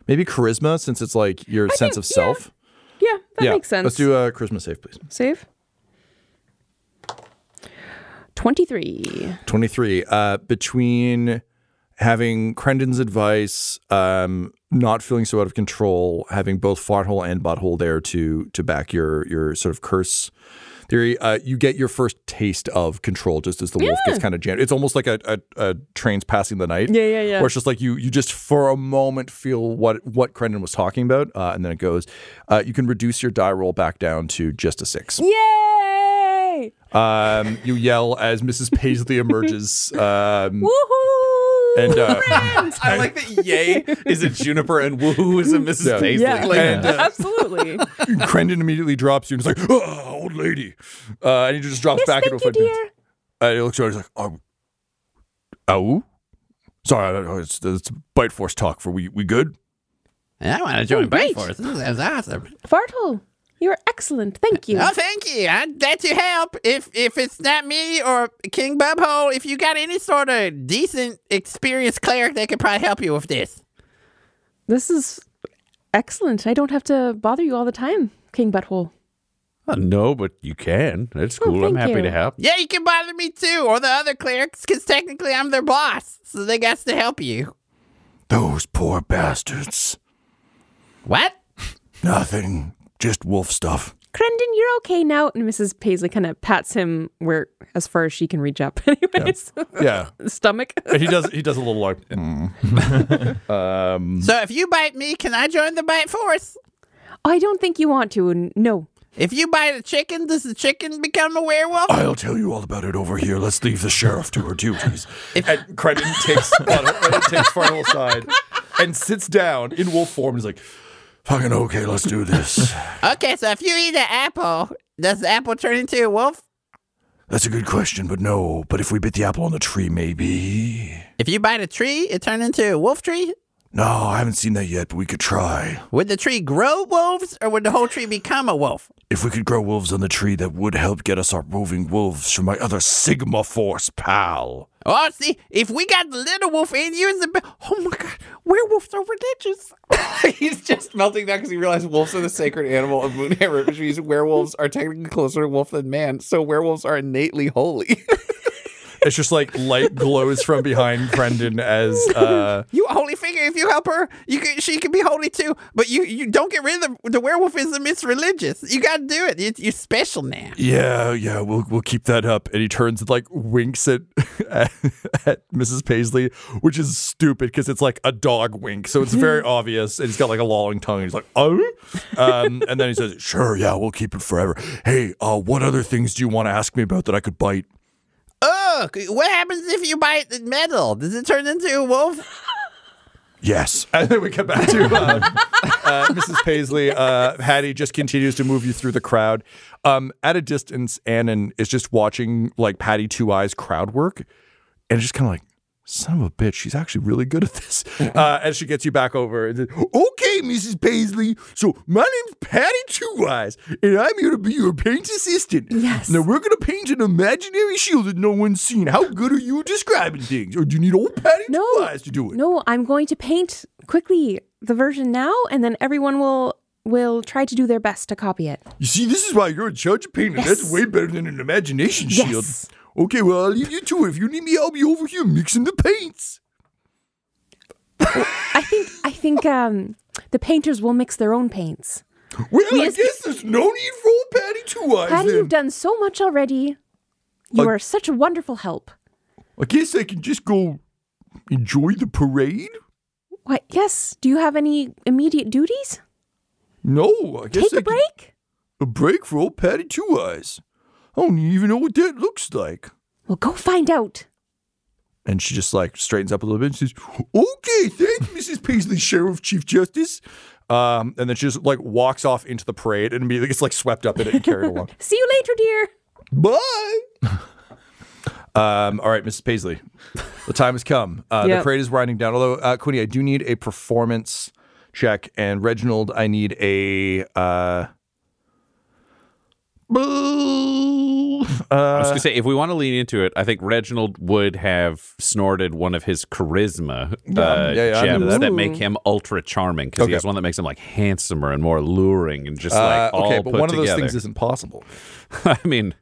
[SPEAKER 2] maybe charisma, since it's like your sense of self.
[SPEAKER 7] Yeah, that
[SPEAKER 2] yeah,
[SPEAKER 7] makes sense.
[SPEAKER 2] Let's do a charisma save, please.
[SPEAKER 7] Save. 23.
[SPEAKER 2] 23 uh between having Crendon's advice um not feeling so out of control having both farthole and butthole there to to back your your sort of curse theory uh you get your first taste of control just as the wolf gets kind of jammed it's almost like a, a, a train's passing the night
[SPEAKER 7] Yeah, yeah, yeah.
[SPEAKER 2] where it's just like you you just for a moment feel what what Crendon was talking about uh and then it goes uh you can reduce your die roll back down to just a six
[SPEAKER 7] Yay!
[SPEAKER 2] um, you yell as Mrs. Paisley emerges. Um,
[SPEAKER 7] Woohoo!
[SPEAKER 2] And uh,
[SPEAKER 4] I like that Yay is a Juniper and Woohoo is a Mrs.
[SPEAKER 2] Yeah.
[SPEAKER 4] Paisley.
[SPEAKER 7] yeah,
[SPEAKER 4] Like,
[SPEAKER 2] And, uh,
[SPEAKER 7] absolutely.
[SPEAKER 2] Crendon immediately drops you and is like, oh, old lady. Uh, and he just drops back into a
[SPEAKER 7] thank you,
[SPEAKER 2] footnote. Uh, he looks around. He's like, oh, oh, sorry, I- I- it's, it's Bite Force talk. For we we good?
[SPEAKER 6] I want to join
[SPEAKER 7] Oh,
[SPEAKER 6] Bite. Force. This is awesome.
[SPEAKER 7] Fartle, you're excellent. Thank you.
[SPEAKER 6] Oh, thank you. I'm glad to help. If if it's not me or King Bubhole, if you got any sort of decent, experienced cleric they could probably help you with this.
[SPEAKER 7] This is excellent. I don't have to bother you all the time, King Butthole.
[SPEAKER 4] Uh, no, but you can. That's
[SPEAKER 7] Oh,
[SPEAKER 4] cool. I'm happy
[SPEAKER 7] you.
[SPEAKER 4] to help.
[SPEAKER 6] Yeah, you can bother me too, or the other clerics, because technically I'm their boss, so they got to help you.
[SPEAKER 2] Those poor bastards.
[SPEAKER 6] What?
[SPEAKER 2] Nothing. Just wolf stuff.
[SPEAKER 7] Crendon, you're okay now. And Mrs. Paisley kind of pats him where as far as she can reach up. Anyways,
[SPEAKER 2] Yeah.
[SPEAKER 7] stomach.
[SPEAKER 2] He does. He does a little like. mm. um,
[SPEAKER 6] So if you bite me, can I join the Bite Force?
[SPEAKER 7] I don't think you want to. No.
[SPEAKER 6] If you bite a chicken, does the chicken become a werewolf?
[SPEAKER 2] I'll tell you all about it over here. Let's leave the sheriff to her duties. and Crendon takes uh, takes Farnell aside and sits down in wolf form. He's like, "Fucking okay, let's do this."
[SPEAKER 6] Okay, so if you eat an apple, does the apple turn into a wolf?
[SPEAKER 8] That's a good question, but no. But if we bit the apple on the tree, maybe.
[SPEAKER 6] If you bite a tree, it turn into a wolf tree?
[SPEAKER 8] No, I haven't seen that yet, but we could try.
[SPEAKER 6] Would the tree grow wolves or would the whole tree become a wolf?
[SPEAKER 8] If we could grow wolves on the tree, that would help get us our roving wolves from my other Sigma Force pal.
[SPEAKER 6] Oh, see, if we got the little wolf in you as the bi- oh my god, werewolves are religious.
[SPEAKER 4] He's just melting down because he realized wolves are the sacred animal of Moonhammer, which means werewolves are technically closer to wolf than man. So werewolves are innately holy.
[SPEAKER 2] It's just like light glows from behind Crendon as uh,
[SPEAKER 6] You holy figure. If you help her, you can, she can be holy too. But you, you don't get rid of the, the werewolfism. It's religious. You got to do it. You, you're special now.
[SPEAKER 2] Yeah, yeah, we'll we'll keep that up. And he turns and like winks at at, at Mrs. Paisley, which is stupid because it's like a dog wink, so it's very obvious. And he's got like a lolling tongue. He's like, oh, um, and then he says,
[SPEAKER 8] Sure, yeah, we'll keep it forever. Hey, uh, what other things do you want to ask me about that I could bite?
[SPEAKER 6] Ugh, what happens if you bite the metal? Does it turn into a wolf?
[SPEAKER 8] Yes.
[SPEAKER 2] and then we come back to um, uh, Mrs. Paisley. Uh, Patty just continues to move you through the crowd. Um, at a distance, Annan is just watching like Patty Two Eyes crowd work, and just kind of like, son of a bitch, she's actually really good at this. Uh, and she gets you back over. And says,
[SPEAKER 8] Okay, Mrs. Paisley. So my name's Patty Two Eyes, and I'm here to be your paint assistant.
[SPEAKER 7] Yes.
[SPEAKER 8] Now we're gonna paint an imaginary shield that no one's seen. How good are you at describing things? Or do you need old Patty
[SPEAKER 7] No.
[SPEAKER 8] Two Eyes to do it?
[SPEAKER 7] No, I'm going to paint quickly the version now, and then everyone will will try to do their best to copy it.
[SPEAKER 8] You see, this is why you're in charge of painting. That's way better than an imagination shield. Okay, well, I'll leave you to it. If you need me, I'll be over here mixing the paints.
[SPEAKER 7] I think I think um, the painters will mix their own paints.
[SPEAKER 8] Well, I
[SPEAKER 7] just-
[SPEAKER 8] guess there's no need for old Patty Two Eyes
[SPEAKER 7] Patty,
[SPEAKER 8] then.
[SPEAKER 7] you've done so much already. You
[SPEAKER 8] Uh,
[SPEAKER 7] are such a wonderful help.
[SPEAKER 8] I guess I can just go enjoy the parade.
[SPEAKER 7] What? Yes. Do you have any immediate duties?
[SPEAKER 8] No, I guess
[SPEAKER 7] Take
[SPEAKER 8] I
[SPEAKER 7] a
[SPEAKER 8] can-
[SPEAKER 7] break.
[SPEAKER 8] A break for old Patty Two Eyes. I don't even know what that looks like.
[SPEAKER 7] Well, go find out.
[SPEAKER 2] and she just like straightens up a little bit and says,
[SPEAKER 8] Okay, thanks, Mrs. Paisley, Sheriff Chief Justice.
[SPEAKER 2] um, and then she just like walks off into the parade and immediately gets like swept up in it and carried along.
[SPEAKER 7] See you later, dear.
[SPEAKER 8] Bye.
[SPEAKER 2] Um, all right, Mrs. Paisley, the time has come. Uh, The parade is winding down. Although, uh, Quinny, I do need a performance check, and Reginald, I need a. Uh, boo.
[SPEAKER 4] I was
[SPEAKER 2] Uh,
[SPEAKER 4] gonna say, if we want to lean into it, I think Reginald would have snorted one of his charisma uh,
[SPEAKER 2] yeah, yeah,
[SPEAKER 4] gems
[SPEAKER 2] that.
[SPEAKER 4] that make him ultra charming because
[SPEAKER 2] Okay.
[SPEAKER 4] he has one that makes him like handsomer and more alluring and just
[SPEAKER 2] uh,
[SPEAKER 4] like all
[SPEAKER 2] okay, but one of those things isn't possible.
[SPEAKER 4] I mean,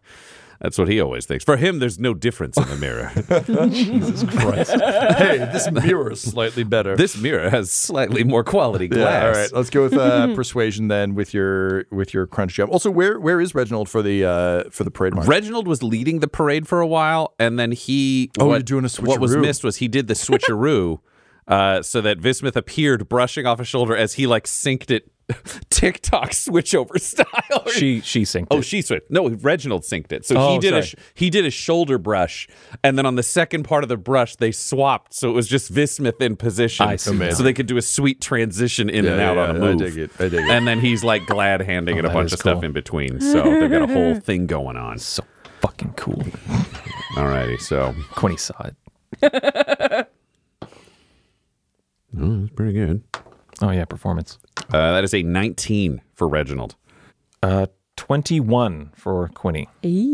[SPEAKER 4] that's what he always thinks. For him, there's no difference in the mirror.
[SPEAKER 2] Jesus Christ. hey, this mirror is slightly better.
[SPEAKER 4] this mirror has slightly more quality glass.
[SPEAKER 2] Yeah, all right. Let's go with uh, persuasion then with your with your crunch gem. Also, where where is Reginald for the uh, for the parade march?
[SPEAKER 4] Reginald was leading the parade for a while, and then he.
[SPEAKER 2] Oh,
[SPEAKER 4] what,
[SPEAKER 2] you're doing a switcheroo.
[SPEAKER 4] What was missed was he did the switcheroo, uh, so that Vismith appeared brushing off his shoulder as he like synced it, TikTok switchover style.
[SPEAKER 2] she she synced
[SPEAKER 4] Oh,
[SPEAKER 2] it.
[SPEAKER 4] she switched. No, Reginald synced it. So he
[SPEAKER 2] Oh,
[SPEAKER 4] did a
[SPEAKER 2] sorry.
[SPEAKER 4] sh- he did a shoulder brush, and then on the second part of the brush they swapped, so it was just Vismith in position,
[SPEAKER 2] I see.
[SPEAKER 4] so they could do a sweet transition in
[SPEAKER 2] Yeah,
[SPEAKER 4] and out
[SPEAKER 2] yeah,
[SPEAKER 4] on a
[SPEAKER 2] I
[SPEAKER 4] move.
[SPEAKER 2] dig it. I dig it.
[SPEAKER 4] And then he's like glad handing oh, it a bunch
[SPEAKER 2] is
[SPEAKER 4] of stuff in between, so they've got a whole thing going on.
[SPEAKER 2] so fucking cool.
[SPEAKER 4] Alrighty, so
[SPEAKER 2] Quinny saw it.
[SPEAKER 4] oh, that's pretty good.
[SPEAKER 2] Oh yeah, performance.
[SPEAKER 4] Uh, that is a 19 for Reginald.
[SPEAKER 2] Uh, twenty one for Quinny.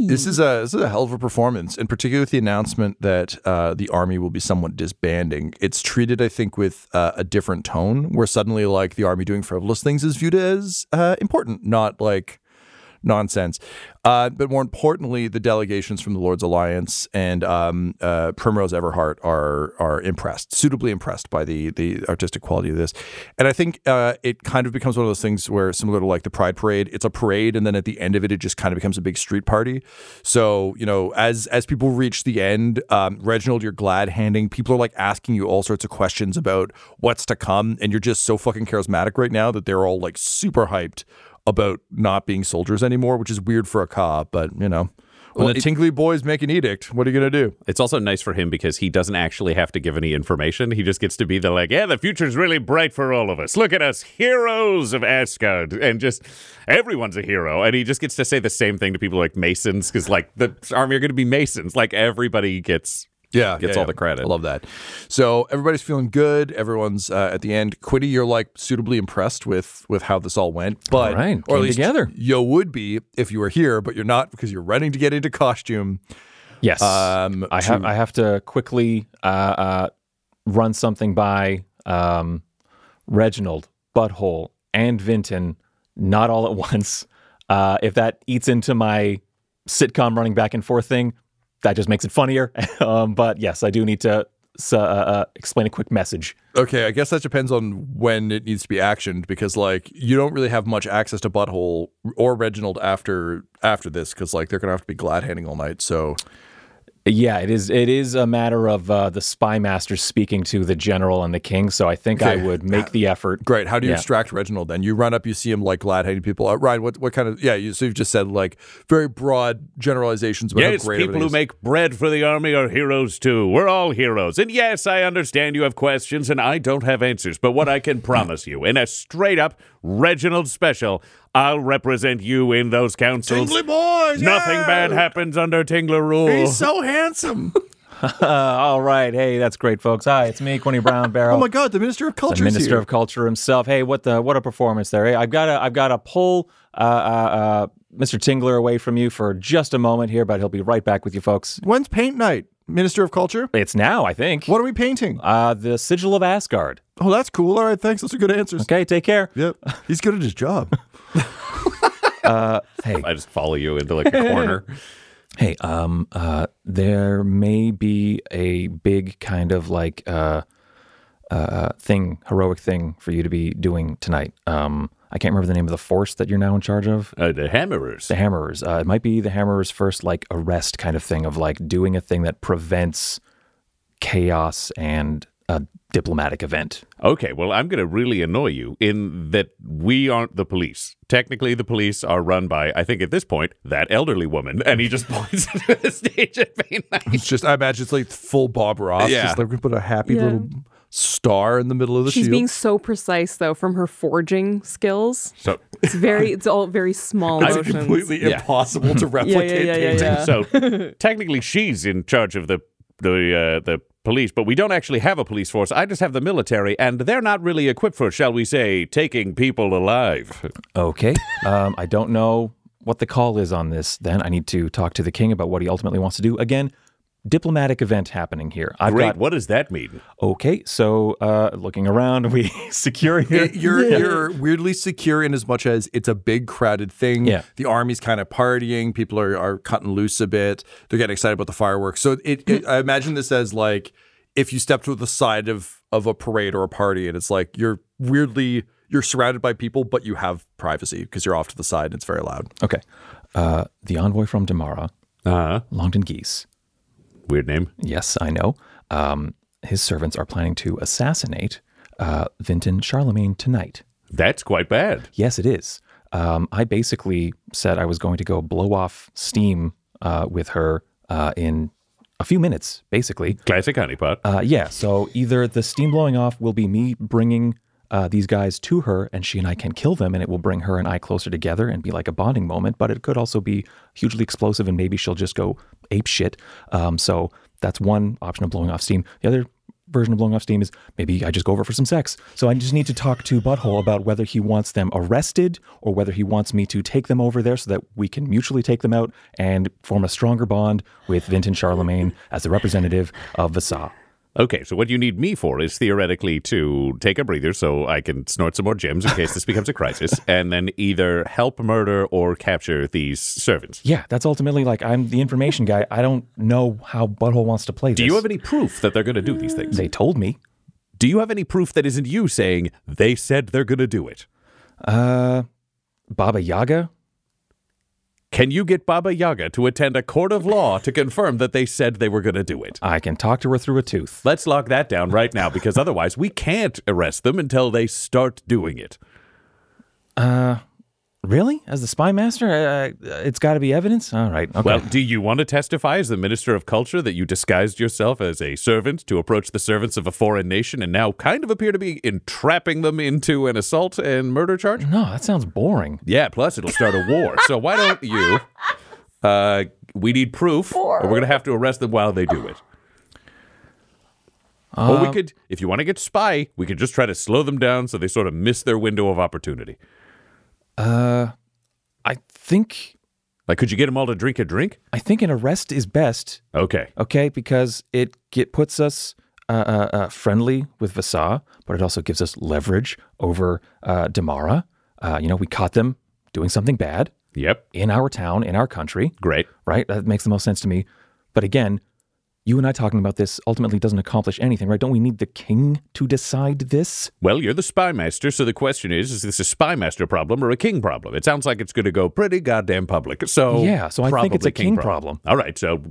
[SPEAKER 2] This is a this is a hell of a performance, and particularly with the announcement that uh, the army will be somewhat disbanding. It's treated, I think, with uh, a different tone, where suddenly like the army doing frivolous things is viewed as uh, important, not like nonsense. Uh, but more importantly, the delegations from the Lord's Alliance and um, uh, Primrose Everhart are are impressed, suitably impressed by the the artistic quality of this. And I think uh, it kind of becomes one of those things where, similar to like the Pride Parade, it's a parade, and then at the end of it, it just kind of becomes a big street party. So you know, as as people reach the end, um, Reginald, you're glad handing. People are like asking you all sorts of questions about what's to come, and you're just so fucking charismatic right now that they're all like super hyped about not being soldiers anymore, which is weird for a cop, but you know, When
[SPEAKER 4] Well,
[SPEAKER 2] the
[SPEAKER 4] it-
[SPEAKER 2] Tingly boys make an edict, what are you gonna do?
[SPEAKER 4] It's also nice for him because he doesn't actually have to give any information. He just gets to be the like, yeah, the future's really bright for all of us. Look at us, heroes of Asgard, and just everyone's a hero. And he just gets to say the same thing to people like Masons because like the army are going to be Masons. Like everybody gets
[SPEAKER 2] Yeah,
[SPEAKER 4] gets
[SPEAKER 2] yeah,
[SPEAKER 4] all
[SPEAKER 2] yeah.
[SPEAKER 4] the credit.
[SPEAKER 2] I love that. So everybody's feeling good. Everyone's uh, at the end. Quinny, you're like suitably impressed with with how this all went. But
[SPEAKER 3] All right,
[SPEAKER 2] or at least
[SPEAKER 3] together.
[SPEAKER 2] you would be if you were here, but you're not because you're running to get into costume.
[SPEAKER 3] Yes.
[SPEAKER 2] Um,
[SPEAKER 3] I have
[SPEAKER 2] to-
[SPEAKER 3] I have to quickly uh, uh, run something by um, Reginald, Butthole, and Vinten, not all at once. Uh, if that eats into my sitcom running back and forth thing, that just makes it funnier. um, but yes, I do need to s- uh, uh, explain a quick message.
[SPEAKER 2] Okay, I guess that depends on when it needs to be actioned because like you don't really have much access to Butthole or Reginald after after this because like they're gonna have to be glad handing all night. So
[SPEAKER 3] Yeah, it is. It is a matter of uh, the spy master speaking to the general and the king. So I think I would make the effort.
[SPEAKER 2] great. How do you
[SPEAKER 3] Yeah.
[SPEAKER 2] extract Reginald then? You run up, you see him like glad handing people. Uh, Ryan, what what kind of yeah? You, so you've just said like very broad generalizations about
[SPEAKER 4] Yes,
[SPEAKER 2] how great
[SPEAKER 4] people who make bread for the army are heroes too. We're all heroes. And yes, I understand you have questions and I don't have answers. But what I can promise you, in a straight up Reginald special, I'll represent you in those councils.
[SPEAKER 2] Tingly boys,
[SPEAKER 4] Nothing
[SPEAKER 2] yeah!
[SPEAKER 4] bad happens under Tingler rule.
[SPEAKER 2] He's so handsome.
[SPEAKER 3] Uh, all right. Hey, that's great, folks. Hi, it's me, Quinny Brown Barrel.
[SPEAKER 2] oh my God, the Minister of Culture.
[SPEAKER 3] the
[SPEAKER 2] Culture.
[SPEAKER 3] Minister
[SPEAKER 2] here.
[SPEAKER 3] of Culture himself. Hey, what the what a performance there. Hey, I've got to I've got to pull uh, uh, uh, Mr. Tingler away from you for just a moment here, but he'll be right back with you folks.
[SPEAKER 2] When's paint night, Minister of Culture?
[SPEAKER 3] It's now, I think.
[SPEAKER 2] What are we painting?
[SPEAKER 3] Uh, the Sigil of Asgard.
[SPEAKER 2] Oh, that's cool. All right, thanks. Those are good answers.
[SPEAKER 3] Okay, take care.
[SPEAKER 2] Yep, he's good at his job.
[SPEAKER 3] Hey,
[SPEAKER 4] I just follow you into like a corner.
[SPEAKER 3] hey, um, uh, there may be a big kind of like uh, uh, thing, heroic thing for you to be doing tonight. Um, I can't remember the name of the force that you're now in charge of.
[SPEAKER 4] Uh, the hammerers.
[SPEAKER 3] The Hammerers. Uh, it might be the Hammerers' first like arrest kind of thing of like doing a thing that prevents chaos and a diplomatic event.
[SPEAKER 4] Okay, well, I'm going to really annoy you in that we aren't the police. Technically, the police are run by, I think at this point, that elderly woman. And he just points to the stage at Pain Night.
[SPEAKER 2] It's just, I imagine it's like full Bob Ross.
[SPEAKER 4] Yeah.
[SPEAKER 2] Just like we put a happy
[SPEAKER 7] Yeah.
[SPEAKER 2] little star in the middle of the
[SPEAKER 7] She's
[SPEAKER 2] shield.
[SPEAKER 7] being so precise though from her forging skills.
[SPEAKER 4] So,
[SPEAKER 7] It's very it's all very small
[SPEAKER 2] it's
[SPEAKER 7] motions.
[SPEAKER 2] completely
[SPEAKER 4] Yeah.
[SPEAKER 2] impossible to replicate
[SPEAKER 7] yeah, yeah,
[SPEAKER 2] painting.
[SPEAKER 7] yeah.
[SPEAKER 4] so technically, she's in charge of the the uh, the police, but we don't actually have a police force. I just have the military, and they're not really equipped for, shall we say, taking people alive.
[SPEAKER 3] Okay. um, I don't know what the call is on this. Then I need to talk to the king about what he ultimately wants to do. Again, diplomatic event happening here. I've
[SPEAKER 4] Great.
[SPEAKER 3] got
[SPEAKER 4] What does that mean?
[SPEAKER 3] okay. So uh, looking around, we secure here.
[SPEAKER 2] You're, you're weirdly secure in as much as it's a big crowded thing.
[SPEAKER 3] Yeah.
[SPEAKER 2] The army's kind of partying. People are, are cutting loose a bit. They're getting excited about the fireworks. So it, it I imagine this as like if you step to the side of of a parade or a party and it's like you're weirdly you're surrounded by people, but you have privacy because you're off to the side and it's very loud.
[SPEAKER 3] Okay. Uh, the envoy from Damara,
[SPEAKER 4] Uh,
[SPEAKER 3] Longden Geese.
[SPEAKER 4] Weird name.
[SPEAKER 3] Yes, I know. Um, his servants are planning to assassinate uh, Vinten Charlamagne tonight.
[SPEAKER 4] That's quite bad.
[SPEAKER 3] Yes, it is. Um, I basically said I was going to go blow off steam uh, with her uh, in a few minutes, basically.
[SPEAKER 4] Classic honeypot.
[SPEAKER 3] Uh, yeah, so either the steam blowing off will be me bringing uh, these guys to her and she and I can kill them and it will bring her and I closer together and be like a bonding moment, but it could also be hugely explosive and maybe she'll just go ape shit. Um, so that's one option of blowing off steam. The other version of blowing off steam is maybe I just go over for some sex. So I just need to talk to Butthole about whether he wants them arrested or whether he wants me to take them over there so that we can mutually take them out and form a stronger bond with Vinten Charlamagne as the representative of Vaasa.
[SPEAKER 4] Okay, so what you need me for is theoretically to take a breather so I can snort some more gems in case this becomes a crisis, and then either help murder or capture these servants.
[SPEAKER 3] Yeah, that's ultimately like I'm the information guy. I don't know how Butthole wants to play this.
[SPEAKER 4] Do you have any proof that they're going to do these things?
[SPEAKER 3] They told me.
[SPEAKER 4] Do you have any proof that isn't you saying they said they're going to do it?
[SPEAKER 3] Uh, Baba Yaga.
[SPEAKER 4] Can you get Baba Yaga to attend a court of law to confirm that they said they were going to do it?
[SPEAKER 3] I can talk to her through a tooth.
[SPEAKER 4] Let's lock that down right now because otherwise we can't arrest them until they start doing it.
[SPEAKER 3] Really, Really? As the spy master? Uh, uh, it's got to be evidence? All right. Okay.
[SPEAKER 4] Well, do you want to testify as the Minister of Culture that you disguised yourself as a servant to approach the servants of a foreign nation and now kind of appear to be entrapping them into an assault and murder charge?
[SPEAKER 3] no, that sounds boring.
[SPEAKER 4] Yeah, plus it'll start a war. So why don't you? Uh, we need proof, or we're going to have to arrest them while they do it. or we could, if you want to get spy, we could just try to slow them down so they sort of miss their window of opportunity.
[SPEAKER 3] I think
[SPEAKER 4] Like, could you get them all to drink a drink?
[SPEAKER 3] I think an arrest is best.
[SPEAKER 4] Okay.
[SPEAKER 3] Okay, because it get puts us uh, uh, uh, friendly with Vaasa, but it also gives us leverage over uh, Damara. Uh, you know, we caught them doing something bad
[SPEAKER 4] Yep.
[SPEAKER 3] in our town, in our country.
[SPEAKER 4] Great.
[SPEAKER 3] right? That makes the most sense to me. But again, you and I talking about this ultimately doesn't accomplish anything, right? Don't we need the king to decide this?
[SPEAKER 4] Well, you're the spy master, so the question is: Is this a spy master problem or a king problem? It sounds like it's going to go pretty goddamn public. So
[SPEAKER 3] Yeah, so I think it's a king problem.
[SPEAKER 4] All right. So,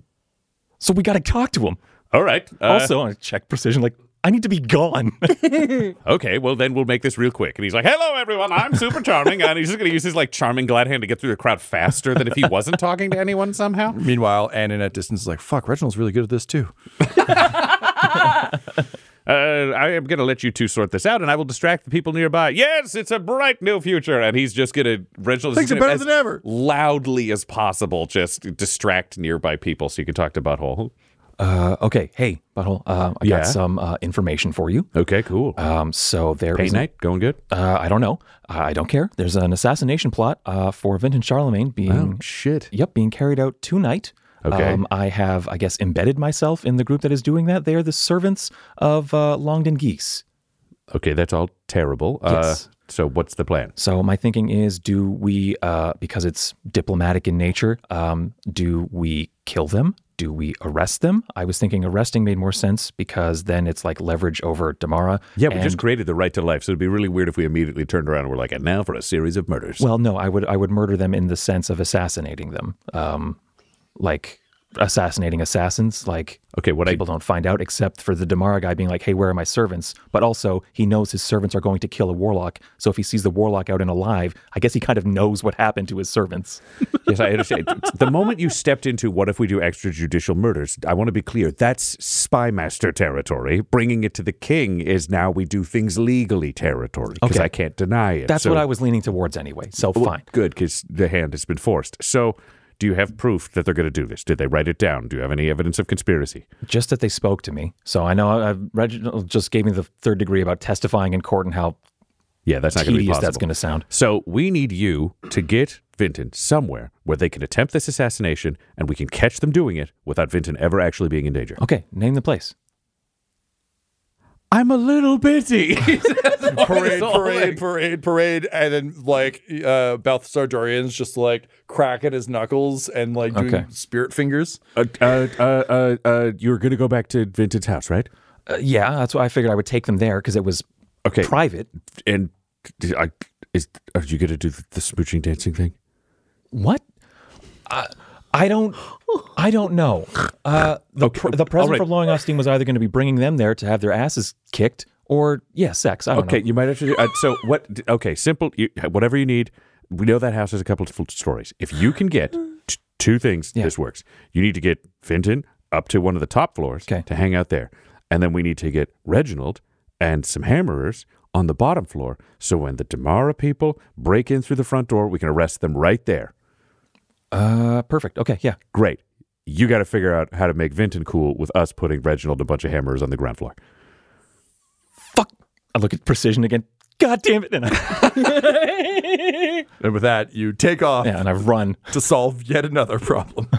[SPEAKER 3] So we got to talk to him.
[SPEAKER 4] all right. uh,
[SPEAKER 3] also, I check precision. Like, I need to be gone.
[SPEAKER 4] Okay, well then we'll make this real quick. And he's like, "Hello, everyone. I'm super charming," and he's just going to use his like charming glad hand to get through the crowd faster than if he wasn't talking to anyone somehow.
[SPEAKER 2] Meanwhile, Anne in at distance is like, fuck, Reginald's really good at this too.
[SPEAKER 4] Uh, I am going to let you two sort this out, and I will distract the people nearby. Yes, it's a bright new future, and he's just going to Reginald
[SPEAKER 2] Things are better than ever.
[SPEAKER 4] loudly as possible. Just distract nearby people so you can talk to Butthole.
[SPEAKER 3] Uh, okay, hey, Butthole, uh, I
[SPEAKER 4] Yeah?
[SPEAKER 3] got some uh, information for you.
[SPEAKER 4] Okay, cool.
[SPEAKER 3] Um, so there
[SPEAKER 4] Paint
[SPEAKER 3] is
[SPEAKER 4] night going good.
[SPEAKER 3] Uh, I don't know. I don't care. There's an assassination plot uh, for Vinten Charlamagne being
[SPEAKER 4] shit.
[SPEAKER 3] Yep, being carried out tonight.
[SPEAKER 4] Okay.
[SPEAKER 3] Um, I have, I guess, embedded myself in the group that is doing that. They are the servants of uh, Longden Geese.
[SPEAKER 4] Okay, that's all terrible.
[SPEAKER 3] Yes.
[SPEAKER 4] Uh, so what's the plan?
[SPEAKER 3] So my thinking is, do we, uh, because it's diplomatic in nature, um, do we kill them? Do we arrest them? I was thinking arresting made more sense because then it's like leverage over Demarra.
[SPEAKER 4] Yeah, we just created the right to life, so it'd be really weird if we immediately turned around and were like, and now for a series of murders.
[SPEAKER 3] Well, no, I would I would murder them in the sense of assassinating them, um, like assassinating assassins. Like
[SPEAKER 4] Okay, what I-
[SPEAKER 3] people don't find out except for the Demarra guy being like, "Hey, where are my servants?" But also he knows his servants are going to kill a warlock. So if he sees the warlock out and alive, I guess he kind of knows what happened to his servants.
[SPEAKER 4] yes, I understand. the moment you stepped into what if we do extrajudicial murders, I want to be clear. That's spy master territory. Bringing it to the king is now we do things legally territory because
[SPEAKER 3] Okay.
[SPEAKER 4] I can't deny it.
[SPEAKER 3] That's
[SPEAKER 4] So-
[SPEAKER 3] what I was leaning towards anyway. So
[SPEAKER 4] Well,
[SPEAKER 3] fine.
[SPEAKER 4] Good, because the hand has been forced. So, do you have proof that they're going to do this? Did they write it down? Do you have any evidence of conspiracy?
[SPEAKER 3] Just that they spoke to me. So I know uh, Reginald just gave me the third degree about testifying in court and how
[SPEAKER 4] Yeah, that's not going to be possible.
[SPEAKER 3] that's going to sound.
[SPEAKER 4] So we need you to get Vinten somewhere where they can attempt this assassination and we can catch them doing it without Vinten ever actually being in danger.
[SPEAKER 3] Okay, name the place.
[SPEAKER 4] I'm a little busy.
[SPEAKER 2] parade, parade, parade, parade, and then like uh, Balthasar Dorian's just like cracking his knuckles and like doing
[SPEAKER 3] Okay.
[SPEAKER 2] spirit fingers.
[SPEAKER 4] uh, uh, uh, uh, uh, you're going to go back to Vinten's house, right?
[SPEAKER 3] Uh, yeah, that's why I figured I would take them there because it was
[SPEAKER 4] Okay.
[SPEAKER 3] private.
[SPEAKER 4] And d- I, is, are you going to do the, the smooching dancing thing?
[SPEAKER 3] What? I, don't. I don't know. Uh, the
[SPEAKER 4] Okay,
[SPEAKER 3] pr- the present
[SPEAKER 4] right.
[SPEAKER 3] for blowing Austin was either going to be bringing them there to have their asses kicked, or yeah, sex. I don't
[SPEAKER 4] Okay,
[SPEAKER 3] know.
[SPEAKER 4] you might have to do. Uh, so what? Okay, simple. You, whatever you need. We know that house has a couple of stories. If you can get t- two things,
[SPEAKER 3] Yeah.
[SPEAKER 4] this works. You need to get Vinten up to one of the top floors
[SPEAKER 3] Okay.
[SPEAKER 4] to hang out there, and then we need to get Reginald and some hammerers on the bottom floor. So when the Demarra people break in through the front door, we can arrest them right there.
[SPEAKER 3] Uh, perfect. Okay, yeah.
[SPEAKER 4] Great. You got to figure out how to make Vinten cool with us putting Reginald and a bunch of hammers on the ground floor.
[SPEAKER 3] Fuck. I look at precision again. God damn it! And I,
[SPEAKER 2] And with that, you take off
[SPEAKER 3] yeah, and I run.
[SPEAKER 2] to solve yet another problem.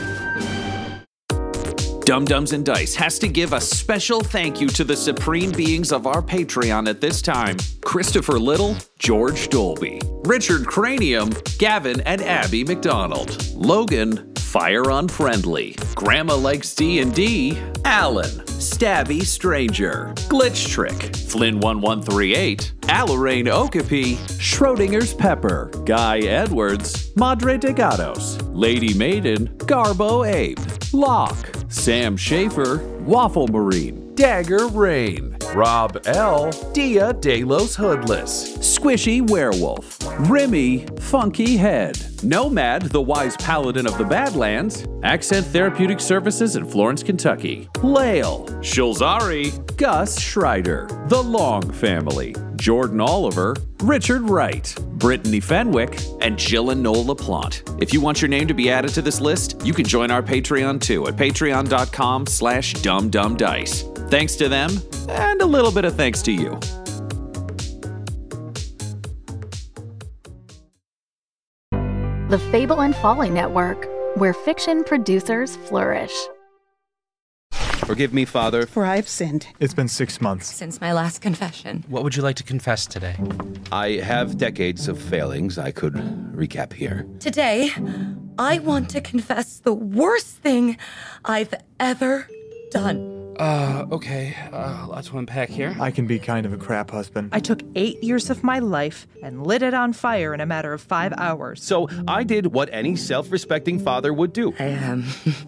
[SPEAKER 4] Dumb-Dumbs and Dice has to give a special thank you to the supreme beings of our Patreon at this time Christopher Little, George Dolby, Richard Cranium, Gavin and Abby McDonald, Logan, Fire Unfriendly, Grandma Likes D&D, Alan, Stabby Stranger, Glitch Trick, Flynn1138, Alarain Okapi, Schrodinger's Pepper, Guy Edwards, Madre de Gatos, Lady Maiden, Garbo Ape, Locke, Sam Schaefer, Waffle Marine, Dagger Rain, Rob L, Dia De Los Hoodless, Squishy Werewolf, Remy Funky Head, Nomad, the Wise Paladin of the Badlands, Accent Therapeutic Services in Florence, Kentucky, Lael, Shulzari, Gus Schreider, The Long Family, Jordan Oliver, Richard Wright, Brittany Fenwick, and Jill and Noel LaPlante. If you want your name to be added to this list, you can join our Patreon too at patreon.com slash dumbdumbdice. Thanks to them, and a little bit of thanks to you.
[SPEAKER 9] The Fable and Folly Network, where fiction producers flourish.
[SPEAKER 10] Forgive me, Father.
[SPEAKER 11] For I've sinned.
[SPEAKER 12] It's been six months.
[SPEAKER 13] Since my last confession.
[SPEAKER 10] What would you like to confess today? I have decades of failings I could recap here.
[SPEAKER 13] Today, I want to confess the worst thing I've ever done.
[SPEAKER 10] Uh, okay. Uh, lots to unpack here.
[SPEAKER 12] I can be kind of a crap husband.
[SPEAKER 11] I took eight years of my life and lit it on fire in a matter of five hours.
[SPEAKER 10] So I did what any self respecting father would do.
[SPEAKER 13] I, um,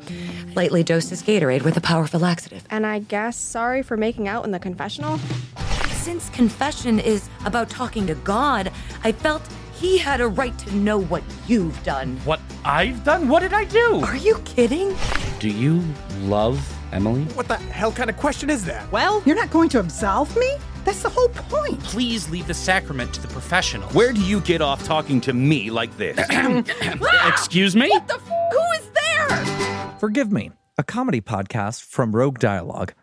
[SPEAKER 13] lightly dosed his Gatorade with a powerful laxative.
[SPEAKER 14] And I guess sorry for making out in the confessional?
[SPEAKER 13] Since confession is about talking to God, I felt he had a right to know what you've done.
[SPEAKER 10] What I've done? What did I do?
[SPEAKER 13] Are you kidding?
[SPEAKER 10] Do you love Emily?
[SPEAKER 12] What the hell kind of question is that?
[SPEAKER 11] Well, you're not going to absolve me? That's the whole point.
[SPEAKER 15] Please leave the sacrament to the professionals.
[SPEAKER 10] Where do you get off talking to me like this? Ah!
[SPEAKER 15] Excuse me?
[SPEAKER 13] What the f- Who is there?
[SPEAKER 16] Forgive Me, a comedy podcast from Rogue Dialogue,